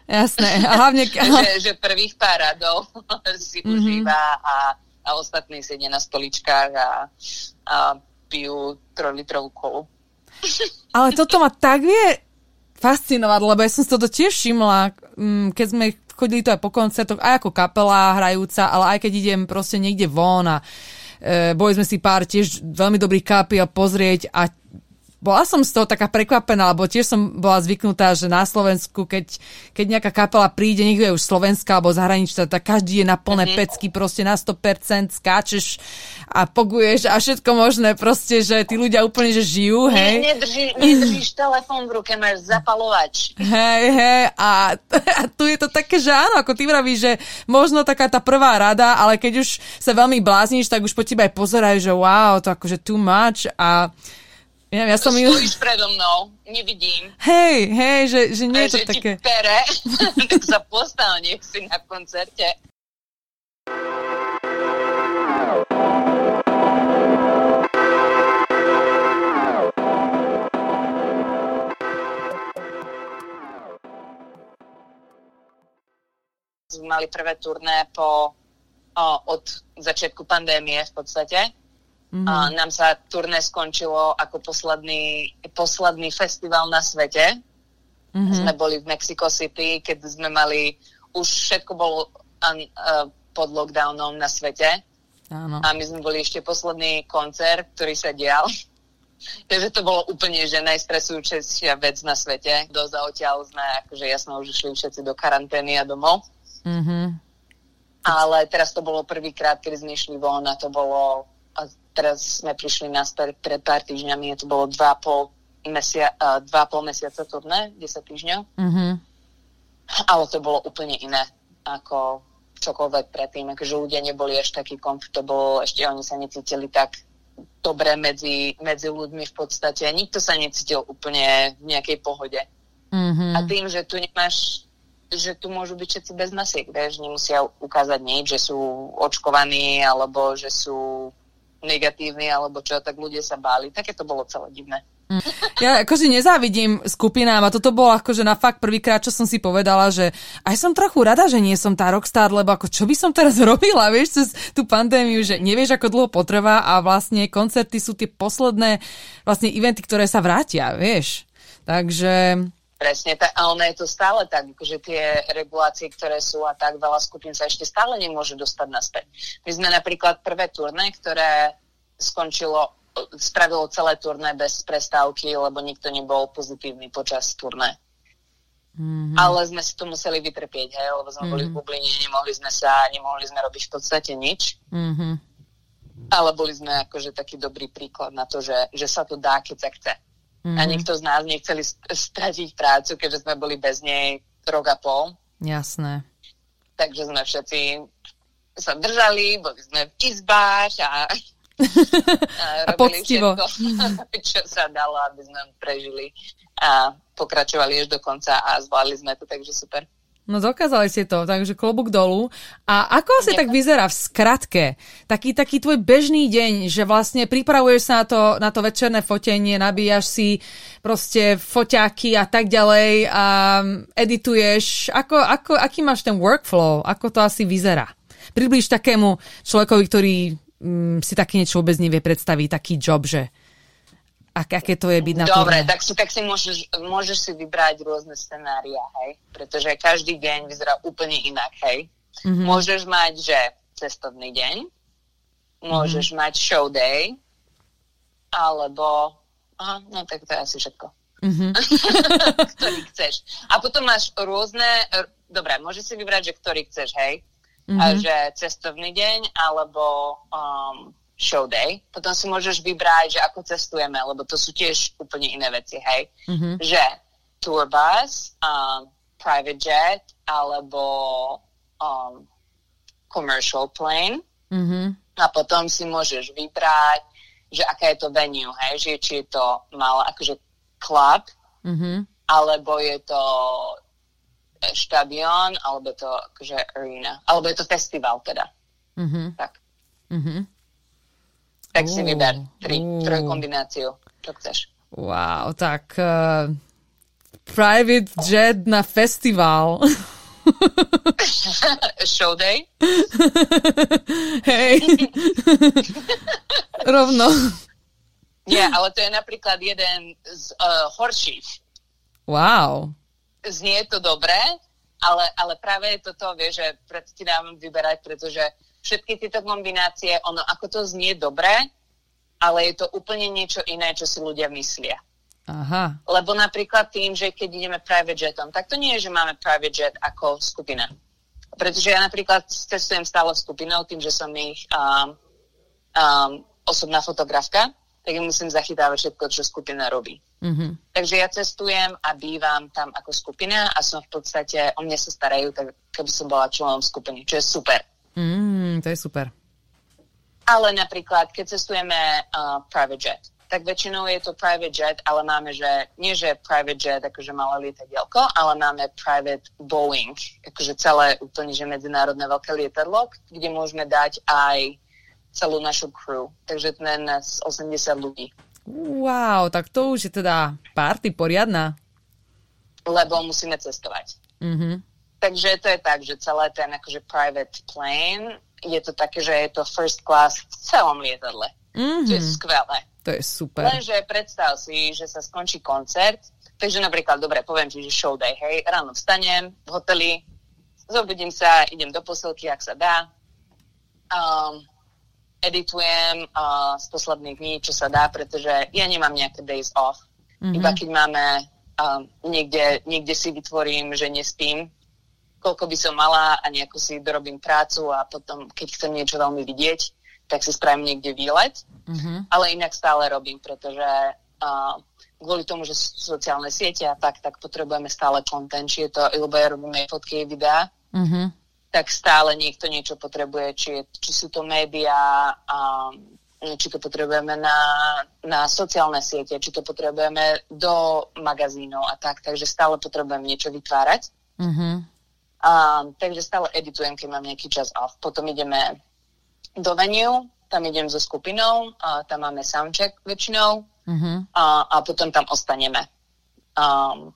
Jasné. A hlavne... že, že prvých pár radov si mm-hmm. užíva a, a ostatní sedia na stoličkách a, a pijú trojlitrovú kolu. Ale toto ma tak vie fascinovať, lebo ja som si toto tiež všimla, mm, keď sme chodili to aj po koncertoch, aj ako kapela hrajúca, ale aj keď idem proste niekde von a e, boli sme si pár tiež veľmi dobrých kapiel pozrieť a bola som z toho taká prekvapená, lebo tiež som bola zvyknutá, že na Slovensku, keď, keď nejaká kapela príde, niekto je už slovenská alebo zahraničná, tak každý je na plné mm-hmm. pecky, proste na 100%, skáčeš a poguješ a všetko možné, proste, že tí ľudia úplne, že žijú, hej. Nie, nedrží, nedržíš telefón v ruke, máš zapalovač. Hej, hej, a, a tu je to také, že áno, ako ty vravíš, že možno taká tá prvá rada, ale keď už sa veľmi blázniš, tak už po teba aj pozerajú, že wow, to akože too much a ja, ja som ju... Stojíš predo mnou, nevidím. Hej, hej, že, že nie je to že také... Ti pere, tak sa postav, nech si na koncerte. mali prvé turné po, o, od začiatku pandémie v podstate Mm-hmm. A nám sa turné skončilo ako posledný, posledný festival na svete. Mm-hmm. Sme boli v Mexico City, keď sme mali, už všetko bolo un, uh, pod lockdownom na svete. Áno. A my sme boli ešte posledný koncert, ktorý sa dial. Takže to bolo úplne, že najstresujúčejšia vec na svete. Do zaotiaľ sme, akože jasno, už išli všetci do karantény a domov. Mm-hmm. Ale teraz to bolo prvýkrát, keď sme išli von a to bolo teraz sme prišli naspäť pred pár týždňami, to bolo 2,5 mesia, uh, 2,5 mesiaca turné, 10 týždňov. Mm-hmm. Ale to bolo úplne iné ako čokoľvek predtým, akože ľudia neboli až takí comfortable, ešte oni sa necítili tak dobre medzi, medzi ľuďmi v podstate. Nikto sa necítil úplne v nejakej pohode. Mm-hmm. A tým, že tu nemáš že tu môžu byť všetci bez masiek, vieš, nemusia ukázať nič, že sú očkovaní alebo že sú negatívny alebo čo, tak ľudia sa báli. Také to bolo celé divné. Mm. Ja akože nezávidím skupinám a toto bolo akože na fakt prvýkrát, čo som si povedala, že aj som trochu rada, že nie som tá rockstar, lebo ako čo by som teraz robila, vieš, cez tú pandémiu, že nevieš, ako dlho potrvá a vlastne koncerty sú tie posledné vlastne eventy, ktoré sa vrátia, vieš. Takže Presne, tak, a ono je to stále tak, že tie regulácie, ktoré sú a tak veľa skupín sa ešte stále nemôže dostať naspäť. My sme napríklad prvé turné, ktoré skončilo, spravilo celé turné bez prestávky, lebo nikto nebol pozitívny počas turné. Mm-hmm. Ale sme si to museli vytrpieť, hej, lebo sme mm-hmm. boli v mhm. Bubline, nemohli sme sa, nemohli sme robiť v podstate nič. Mm-hmm. Ale boli sme akože taký dobrý príklad na to, že, že sa to dá, keď sa chce. Mm-hmm. A mhm. nikto z nás nechceli stratiť prácu, keďže sme boli bez nej rok a pol. Jasné. Takže sme všetci sa držali, boli sme v izbách a, a, a poctivo. Všetko, čo sa dalo, aby sme prežili a pokračovali až do konca a zvládli sme to, takže super. No dokázali ste to, takže klobúk dolu. A ako asi tak vyzerá v skratke? Taký, taký tvoj bežný deň, že vlastne pripravuješ sa na to, na to večerné fotenie, nabíjaš si proste foťáky a tak ďalej a edituješ. Ako, ako, aký máš ten workflow? Ako to asi vyzerá? Približ takému človekovi, ktorý mm, si také niečo vôbec nevie predstaviť, taký job, že ak, aké to je byť na Dobre, tak si, tak si môžeš, môžeš si vybrať rôzne scenária, hej? Pretože každý deň vyzerá úplne inak, hej? Mm-hmm. Môžeš mať, že cestovný deň, môžeš mm-hmm. mať show day, alebo... Aha, no tak to je asi všetko. Mm-hmm. ktorý chceš. A potom máš rôzne... Dobre, môžeš si vybrať, že ktorý chceš, hej? Mm-hmm. A že cestovný deň, alebo um, show day. Potom si môžeš vybrať, že ako cestujeme, lebo to sú tiež úplne iné veci, hej. Mm-hmm. Že tour bus, um, private jet, alebo um, commercial plane. Mm-hmm. A potom si môžeš vybrať, že aká je to venue, hej, že či je to malé, akože club, mm-hmm. alebo je to štadión, alebo je to akože arena, alebo je to festival teda. Mm-hmm. Tak. Mm-hmm tak si vyber tri, uh. trojkombináciu, čo chceš. Wow, tak uh, private jet na festival. Show day? Hej. Rovno. Nie, ale to je napríklad jeden z uh, horších. Wow. Znie to dobré, ale, ale práve je to to, vieš, že preto ti dám vyberať, pretože všetky tieto kombinácie, ono ako to znie dobre, ale je to úplne niečo iné, čo si ľudia myslia. Aha. Lebo napríklad tým, že keď ideme private jetom, tak to nie je, že máme private jet ako skupina. Pretože ja napríklad cestujem stále skupinou tým, že som ich um, um, osobná fotografka, tak ja musím zachytávať všetko, čo skupina robí. Mm-hmm. Takže ja cestujem a bývam tam ako skupina a som v podstate, o mne sa starajú, tak keby som bola členom skupiny, čo je super. Mm, to je super. Ale napríklad, keď cestujeme uh, private jet, tak väčšinou je to private jet, ale máme, že nie že private jet, akože malé lietadielko, ale máme private Boeing, akože celé úplne, že medzinárodné veľké lietadlo, kde môžeme dať aj celú našu crew. Takže to je nás 80 ľudí. Wow, tak to už je teda party poriadna. Lebo musíme cestovať. Mm-hmm. Takže to je tak, že celé ten akože private plane je to také, že je to first class v celom lietadle. Mm-hmm. To je skvelé. To je super. Lenže predstav si, že sa skončí koncert, takže napríklad, dobre, poviem ti, že show day, hej, ráno vstanem v hoteli, zobudím sa, idem do posilky, ak sa dá, um, editujem uh, z posledných dní, čo sa dá, pretože ja nemám nejaké days off. Mm-hmm. Iba keď máme um, niekde, niekde si vytvorím, že nespím, koľko by som mala a nejako si dorobím prácu a potom, keď chcem niečo veľmi vidieť, tak si spravím niekde výlet. Mm-hmm. Ale inak stále robím, pretože uh, kvôli tomu, že sú sociálne siete a tak, tak potrebujeme stále content, či je to, lebo ja robím aj fotky, videá, mm-hmm. tak stále niekto niečo potrebuje, či, je, či sú to médiá, um, či to potrebujeme na, na sociálne siete, či to potrebujeme do magazínov a tak, takže stále potrebujem niečo vytvárať. Mm-hmm. Um, takže stále editujem, keď mám nejaký čas off. Potom ideme do venue, tam idem so skupinou, a tam máme soundcheck väčšinou uh-huh. a, a potom tam ostaneme. Um,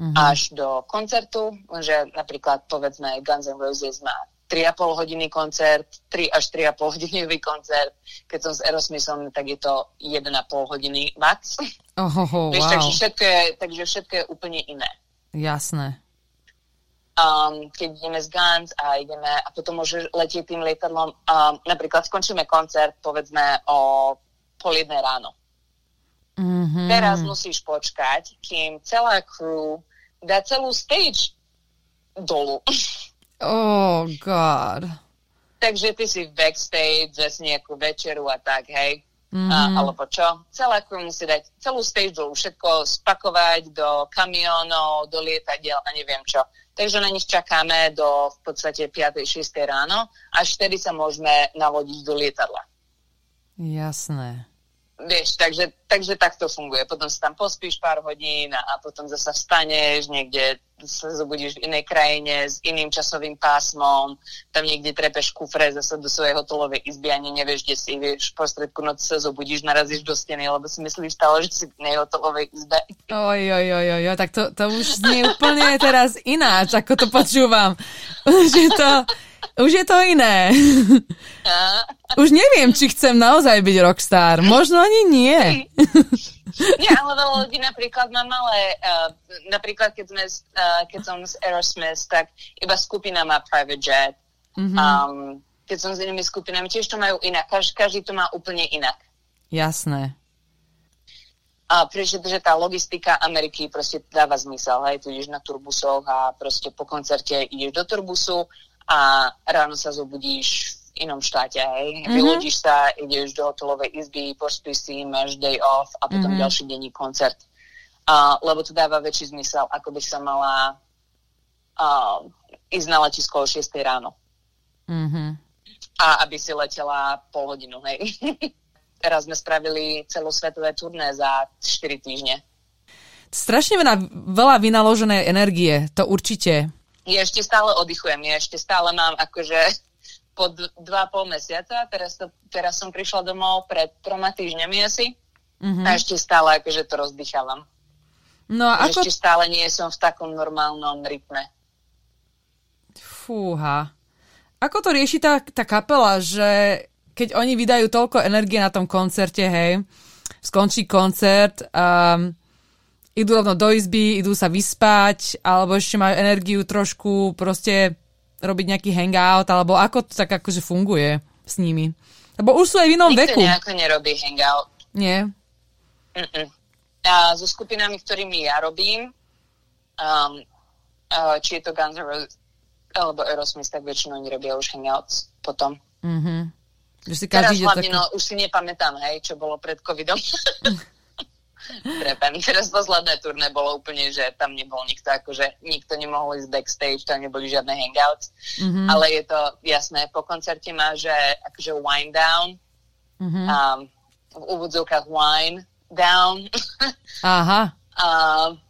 uh-huh. Až do koncertu, že napríklad povedzme Guns N' Roses má 3,5 hodiny koncert, 3 až 3,5 hodinový koncert. Keď som s Aerosmithom, tak je to 1,5 hodiny max. Oh, oh, oh, Víš, wow. takže, všetko je, takže všetko je úplne iné. Jasné um, keď ideme z Gans a ideme a potom môže letieť tým lietadlom. Um, napríklad skončíme koncert, povedzme o pol jednej ráno. Mm-hmm. Teraz musíš počkať, kým celá crew dá celú stage dolu. Oh, God. Takže ty si backstage, si nejakú večeru a tak, hej. Mm-hmm. A, alebo čo? Celá crew musí dať celú stage dolu, všetko spakovať do kamionov, do lietadiel a neviem čo. Takže na nich čakáme do v podstate 5. 6. ráno, až vtedy sa môžeme navodiť do lietadla. Jasné. Vieš, takže, takže tak to funguje. Potom sa tam pospíš pár hodín a potom zase vstaneš, niekde sa zobudíš v inej krajine s iným časovým pásmom, tam niekde trepeš kufre zase do svojej hotelovej izby ani nevieš, kde si, vieš, v prostredku noci sa zobudíš, narazíš do steny, lebo si myslíš stále, že si v nej hotelovej izbe. Oj, oj, oj, oj, tak to, to už znie úplne teraz ináč, ako to počúvam. Že to, už je to iné. Už neviem, či chcem naozaj byť rockstar. Možno ani nie. Nie, ale veľa ľudí napríklad má malé, uh, napríklad keď, sme, uh, keď som s Aerosmith, tak iba skupina má private jet. Mm-hmm. Um, keď som s inými skupinami, tiež to majú inak. Kaž, každý to má úplne inak. Jasné. A pretože tá logistika Ameriky proste dáva zmysel. Hej, tu ideš na turbusoch a proste po koncerte ideš do turbusu a ráno sa zobudíš v inom štáte, hej. Mm-hmm. Sa, ideš do hotelovej izby, pospíš si, máš day off a potom mm-hmm. ďalší denní koncert. Uh, lebo to dáva väčší zmysel, ako by sa mala uh, ísť na letisko o 6 ráno. Mm-hmm. A aby si letela pol hodinu, hej. Teraz sme spravili celosvetové turné za 4 týždne. Strašne veľa, veľa vynaloženej energie, to určite ja ešte stále oddychujem, ja ešte stále mám akože po d- dva pol mesiaca, teraz, to, teraz som prišla domov pred troma týždňami asi mm-hmm. a ešte stále akože to rozdýchávam. No a ako... Ešte stále nie som v takom normálnom rytme. Fúha. Ako to rieši tá, tá kapela, že keď oni vydajú toľko energie na tom koncerte, hej, skončí koncert, um, idú rovno do izby, idú sa vyspať, alebo ešte majú energiu trošku proste robiť nejaký hangout, alebo ako to tak akože funguje s nimi. Lebo už sú aj v inom Nikto veku. Nikto nerobí hangout. Nie? Mm-mm. A so skupinami, ktorými ja robím, um, uh, či je to Guns N' Roses alebo Aerosmith, tak väčšinou oni robia už hangouts potom. Mm-hmm. Že si Teraz taký... hlavne, no, už si nepamätám, hej, čo bolo pred covidom. Trepem. Teraz posledné turné bolo úplne, že tam nebol nikto, akože nikto nemohol ísť backstage, tam neboli žiadne hangouts, mm-hmm. ale je to jasné, po koncerte má, že akože wind down, mm-hmm. um, v úvodzovkách wine down. Aha. um,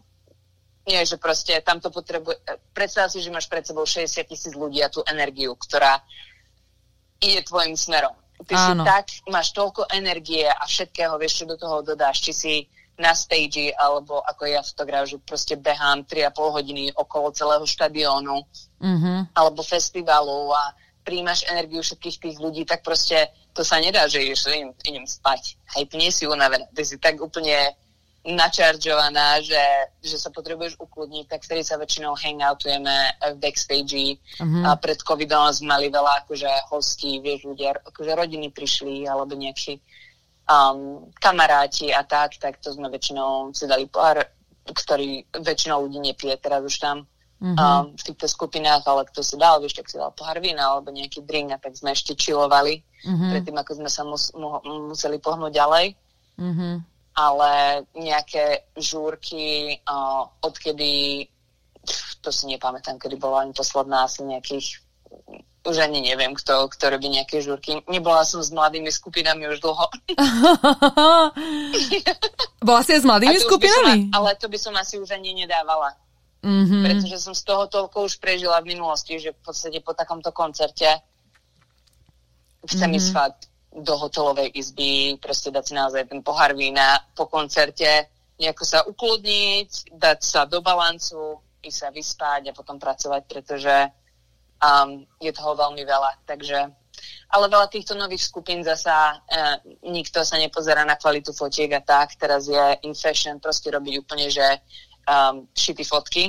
nie, že proste tam to potrebuje, predstav si, že máš pred sebou 60 tisíc ľudí a tú energiu, ktorá ide tvojim smerom. Ty Áno. si tak, máš toľko energie a všetkého, vieš, čo do toho dodáš, či si na stage, alebo ako ja fotograf, že proste behám 3,5 hodiny okolo celého štadiónu, mm-hmm. alebo festivalu a príjmaš energiu všetkých tých ľudí, tak proste to sa nedá, že ješ, idem, idem spať. Hej, ty nie si unavená, ty si tak úplne načaržovaná, že, že sa potrebuješ ukludniť, tak vtedy sa väčšinou hangoutujeme v backstage. Uh-huh. A pred covidom sme mali veľa akože hostí, vieš, ľudia, akože rodiny prišli, alebo nejakí um, kamaráti a tak, tak to sme väčšinou si dali pár, ktorý väčšinou ľudí nepije teraz už tam uh-huh. um, v týchto skupinách, ale kto si dal, vieš, tak si dal pohár vína alebo nejaký drink a tak sme ešte čilovali uh-huh. predtým, ako sme sa mus, mu, museli pohnúť ďalej. Uh-huh ale nejaké žúrky, uh, odkedy, to si nepamätám, kedy bola ani posledná, asi nejakých, už ani neviem, kto, kto robí nejaké žúrky. Nebola som s mladými skupinami už dlho. bola si s mladými skupinami? Som, ale to by som asi už ani nedávala. Mm-hmm. Pretože som z toho toľko už prežila v minulosti, že v podstate po takomto koncerte chcem mm-hmm. ísť fakt do hotelovej izby, proste dať si naozaj ten pohár vína po koncerte, nejako sa ukludniť, dať sa do balancu, ísť sa vyspať a potom pracovať, pretože um, je toho veľmi veľa. Takže, ale veľa týchto nových skupín zasa uh, nikto sa nepozerá na kvalitu fotiek a tak. Teraz je in fashion proste robiť úplne, že um, šity fotky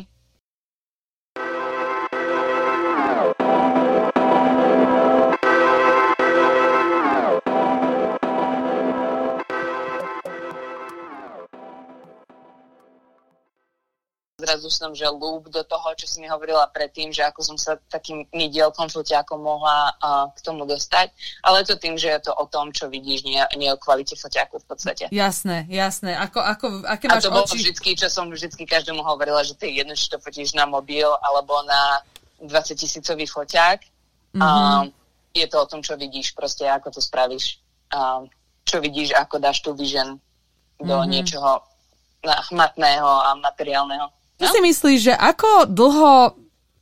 zrazu som, že lúb do toho, čo si mi hovorila predtým, že ako som sa takým dielkom foťákom mohla uh, k tomu dostať. Ale to tým, že je to o tom, čo vidíš, nie, nie o kvalite foťáku v podstate. Jasné, jasné. Ako, ako, aké máš A to bolo oči? vždycky, čo som vždycky každému hovorila, že to je jedno, či to fotíš na mobil alebo na 20 tisícový foťák. Mm-hmm. Um, je to o tom, čo vidíš, proste ako to spravíš. Um, čo vidíš, ako dáš tú vision do mm-hmm. niečoho hmatného a materiálneho. Čo si myslíš, že ako dlho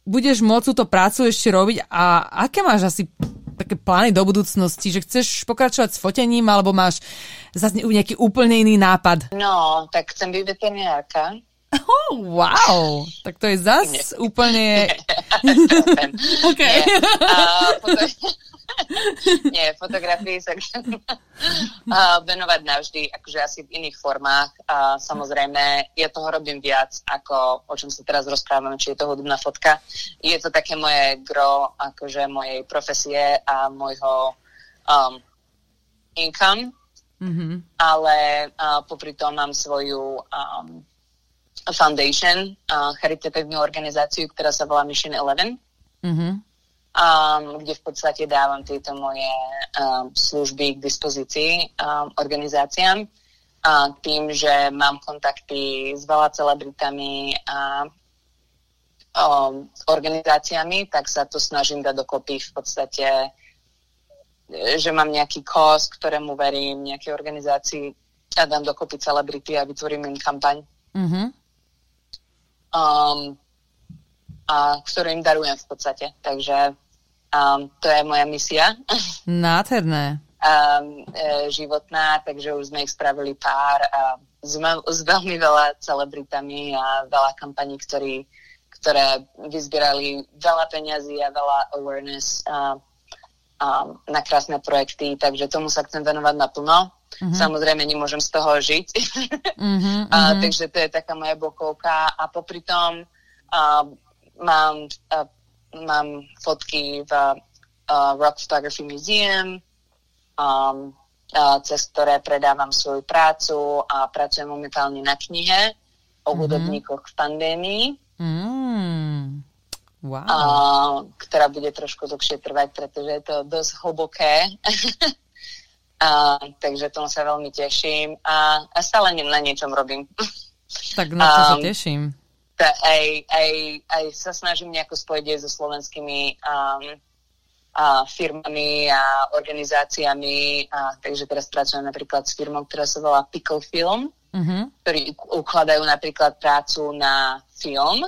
budeš môcť túto prácu ešte robiť a aké máš asi také plány do budúcnosti, že chceš pokračovať s fotením alebo máš zase nejaký úplne iný nápad? No, tak chcem byť veterinárka. Oh, wow, tak to je zase úplne... okay. Nie. Uh, potom... Nie, fotografii sa venovať navždy, akože asi v iných formách. A samozrejme, ja toho robím viac, ako o čom sa teraz rozprávame, či je to hudobná fotka. Je to také moje gro, akože mojej profesie a môjho um, income, mm-hmm. ale uh, popri tom mám svoju um, foundation, uh, charitatívnu organizáciu, ktorá sa volá Mission 11. Mm-hmm um, kde v podstate dávam tieto moje um, služby k dispozícii um, organizáciám. A tým, že mám kontakty s veľa celebritami a um, organizáciami, tak sa to snažím dať dokopy v podstate, že mám nejaký kos, ktorému verím, nejaké organizácii a dám dokopy celebrity a vytvorím im kampaň. Mm-hmm. Um, a ktorú im darujem v podstate. Takže Um, to je moja misia. Nádherné. Um, e, životná, takže už sme ich spravili pár a s, s veľmi veľa celebritami a veľa kampaní, ktorí, ktoré vyzbierali veľa peňazí a veľa awareness a, a, na krásne projekty, takže tomu sa chcem venovať naplno. Mm-hmm. Samozrejme, nemôžem z toho žiť. mm-hmm, a, mm-hmm. Takže to je taká moja bokovka. A popri tom a, mám a, mám fotky v uh, Rock Photography Museum, um, uh, cez ktoré predávam svoju prácu a pracujem momentálne na knihe o mm-hmm. hudobníkoch v pandémii. Mm. Wow. Uh, ktorá bude trošku dlhšie trvať, pretože je to dosť hlboké. uh, takže tomu sa veľmi teším a, a stále na niečom robím. Tak na to um, sa teším aj, aj, aj sa snažím nejako spojiť aj so slovenskými um, a firmami a organizáciami. A, takže teraz pracujem napríklad s firmou, ktorá sa volá Pickle Film, uh-huh. ktorí ukladajú napríklad prácu na film.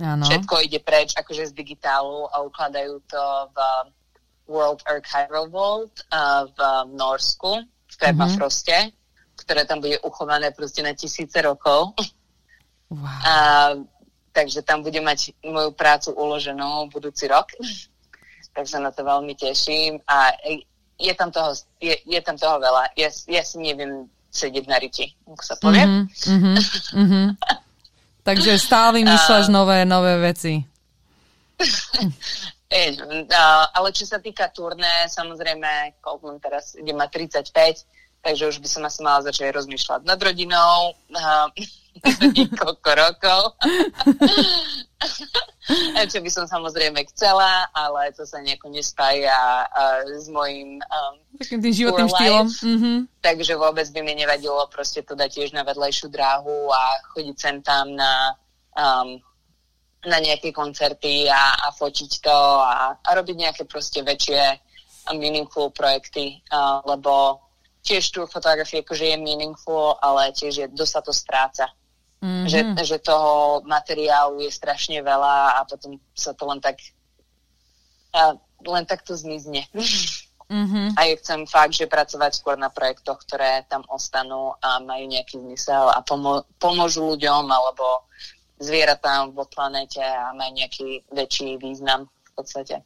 Ano. Všetko ide preč akože z digitálu a ukladajú to v World Archival Vault v Norsku, v Permafroste, uh-huh. ktoré tam bude uchované proste na tisíce rokov. Wow. A, takže tam budem mať moju prácu uloženú budúci rok. tak sa na to veľmi teším. A je tam toho, je, je tam toho veľa. Ja, ja si neviem sedieť na riti, ako sa povie. Mm-hmm, mm-hmm. Takže stále vymýšľaš uh, nové, nové veci. uh, ale čo sa týka turné, samozrejme, mám teraz, idem ma 35, takže už by som asi mala začať rozmýšľať nad rodinou. Niekoľko rokov. čo by som samozrejme chcela, ale to sa nejako nespája uh, s mojim um, takým tým životným štýlom. Mm-hmm. Takže vôbec by mi nevadilo proste to dať tiež na vedlejšiu dráhu a chodiť sem tam na, um, na nejaké koncerty a, a fotiť to a, a robiť nejaké proste väčšie meaningful projekty, uh, lebo tiež tu fotografie akože je meaningful, ale tiež je, dosť sa to stráca. Mm-hmm. Že, že toho materiálu je strašne veľa a potom sa to len tak a len tak to zmizne. Mm-hmm. A ja chcem fakt, že pracovať skôr na projektoch, ktoré tam ostanú a majú nejaký zmysel a pomo- pomôžu ľuďom alebo zvieratám vo planete a majú nejaký väčší význam v podstate.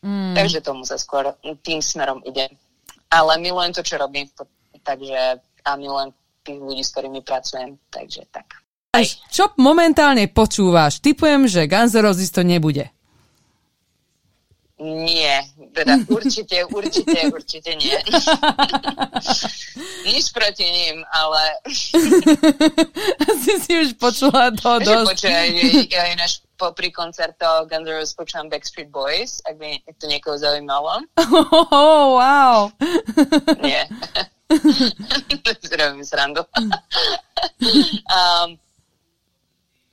Mm. Takže tomu sa skôr tým smerom ide. Ale milujem to, čo robím, takže a milujem tých ľudí, s ktorými pracujem, takže tak. Aj. Čo momentálne počúvaš? Typujem, že Guns N' Roses to nebude. Nie, teda určite, určite, určite nie. Nič proti ním, ale... Asi si už počula to dosť. Počúvaj, ja ináč popri koncerto Guns N' Roses počúvam Backstreet Boys, ak by to niekoho zaujímalo. Oh, wow. nie. Robím srandu. um,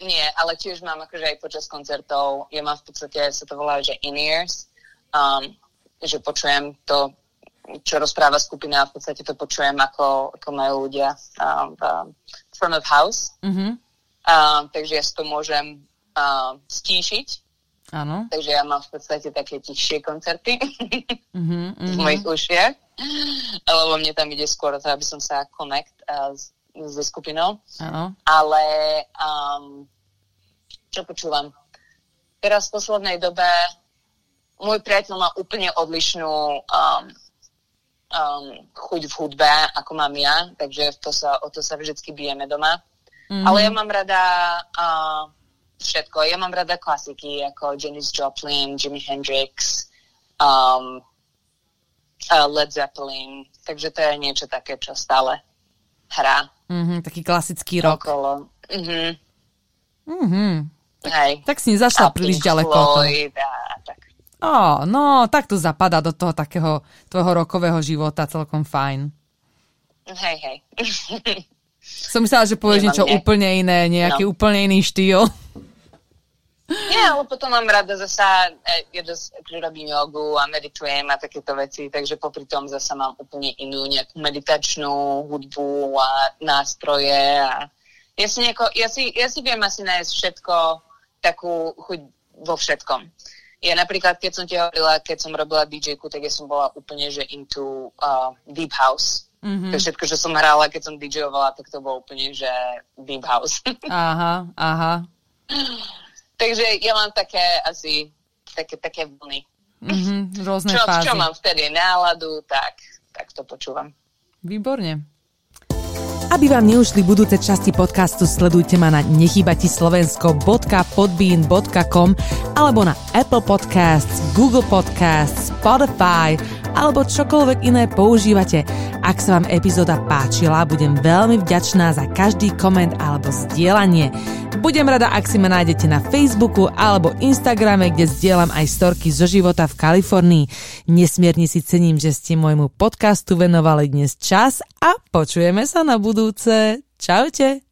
nie, ale tiež mám akože aj počas koncertov, ja mám v podstate, sa to volá, že in-ears, um, že počujem to, čo rozpráva skupina a v podstate to počujem, ako, ako majú ľudia um, v front of house. Mm-hmm. Um, takže ja si to môžem um, stíšiť. Áno. Takže ja mám v podstate také tichšie koncerty mm-hmm, mm-hmm. v mojich ušiach. Lebo mne tam ide skôr to, aby som sa connect uh, s, so skupinou. Áno. Ale um, čo počúvam? Teraz v poslednej dobe môj priateľ má úplne odlišnú um, um, chuť v hudbe, ako mám ja, takže to sa, o to sa vždycky bijeme doma. Mm-hmm. Ale ja mám rada uh, všetko. Ja mám rada klasiky ako Janis Joplin, Jimi Hendrix, um, uh, Led Zeppelin, takže to je niečo také, čo stále hrá. Mm-hmm, taký klasický rok. Okolo. Mm-hmm. Mm-hmm. Tak, Hej. tak si nezašla príliš ďaleko. Floyd a tak. Ó, no, tak to zapadá do toho takého tvojho rokového života celkom fajn. Hej, hej. Som myslela, že povieš niečo nie. úplne iné, nejaký no. úplne iný štýl. Nie, ale potom mám rada zasa, e, ja dosť robím jogu a meditujem a takéto veci, takže popri tom zasa mám úplne inú nejakú meditačnú hudbu a nástroje a ja si, nieko, ja si, ja si viem asi nájsť všetko, takú chuť vo všetkom ja napríklad, keď som ti hovorila, keď som robila dj tak ja som bola úplne, že into uh, deep house. Mm-hmm. To všetko, čo som hrála, keď som DJovala, tak to bolo úplne, že deep house. aha, aha. Takže ja mám také asi, také, také vlny. Mm-hmm, rôzne čo, fázy. Čo mám vtedy náladu, tak, tak to počúvam. Výborne. Aby vám neušli budúce časti podcastu, sledujte ma na nechybati-slovensko.podbean.com alebo na Apple Podcasts, Google Podcasts, Spotify alebo čokoľvek iné používate. Ak sa vám epizóda páčila, budem veľmi vďačná za každý koment alebo zdieľanie. Budem rada, ak si ma nájdete na Facebooku alebo Instagrame, kde zdieľam aj storky zo života v Kalifornii. Nesmierne si cením, že ste môjmu podcastu venovali dnes čas a počujeme sa na budúce. Čaute!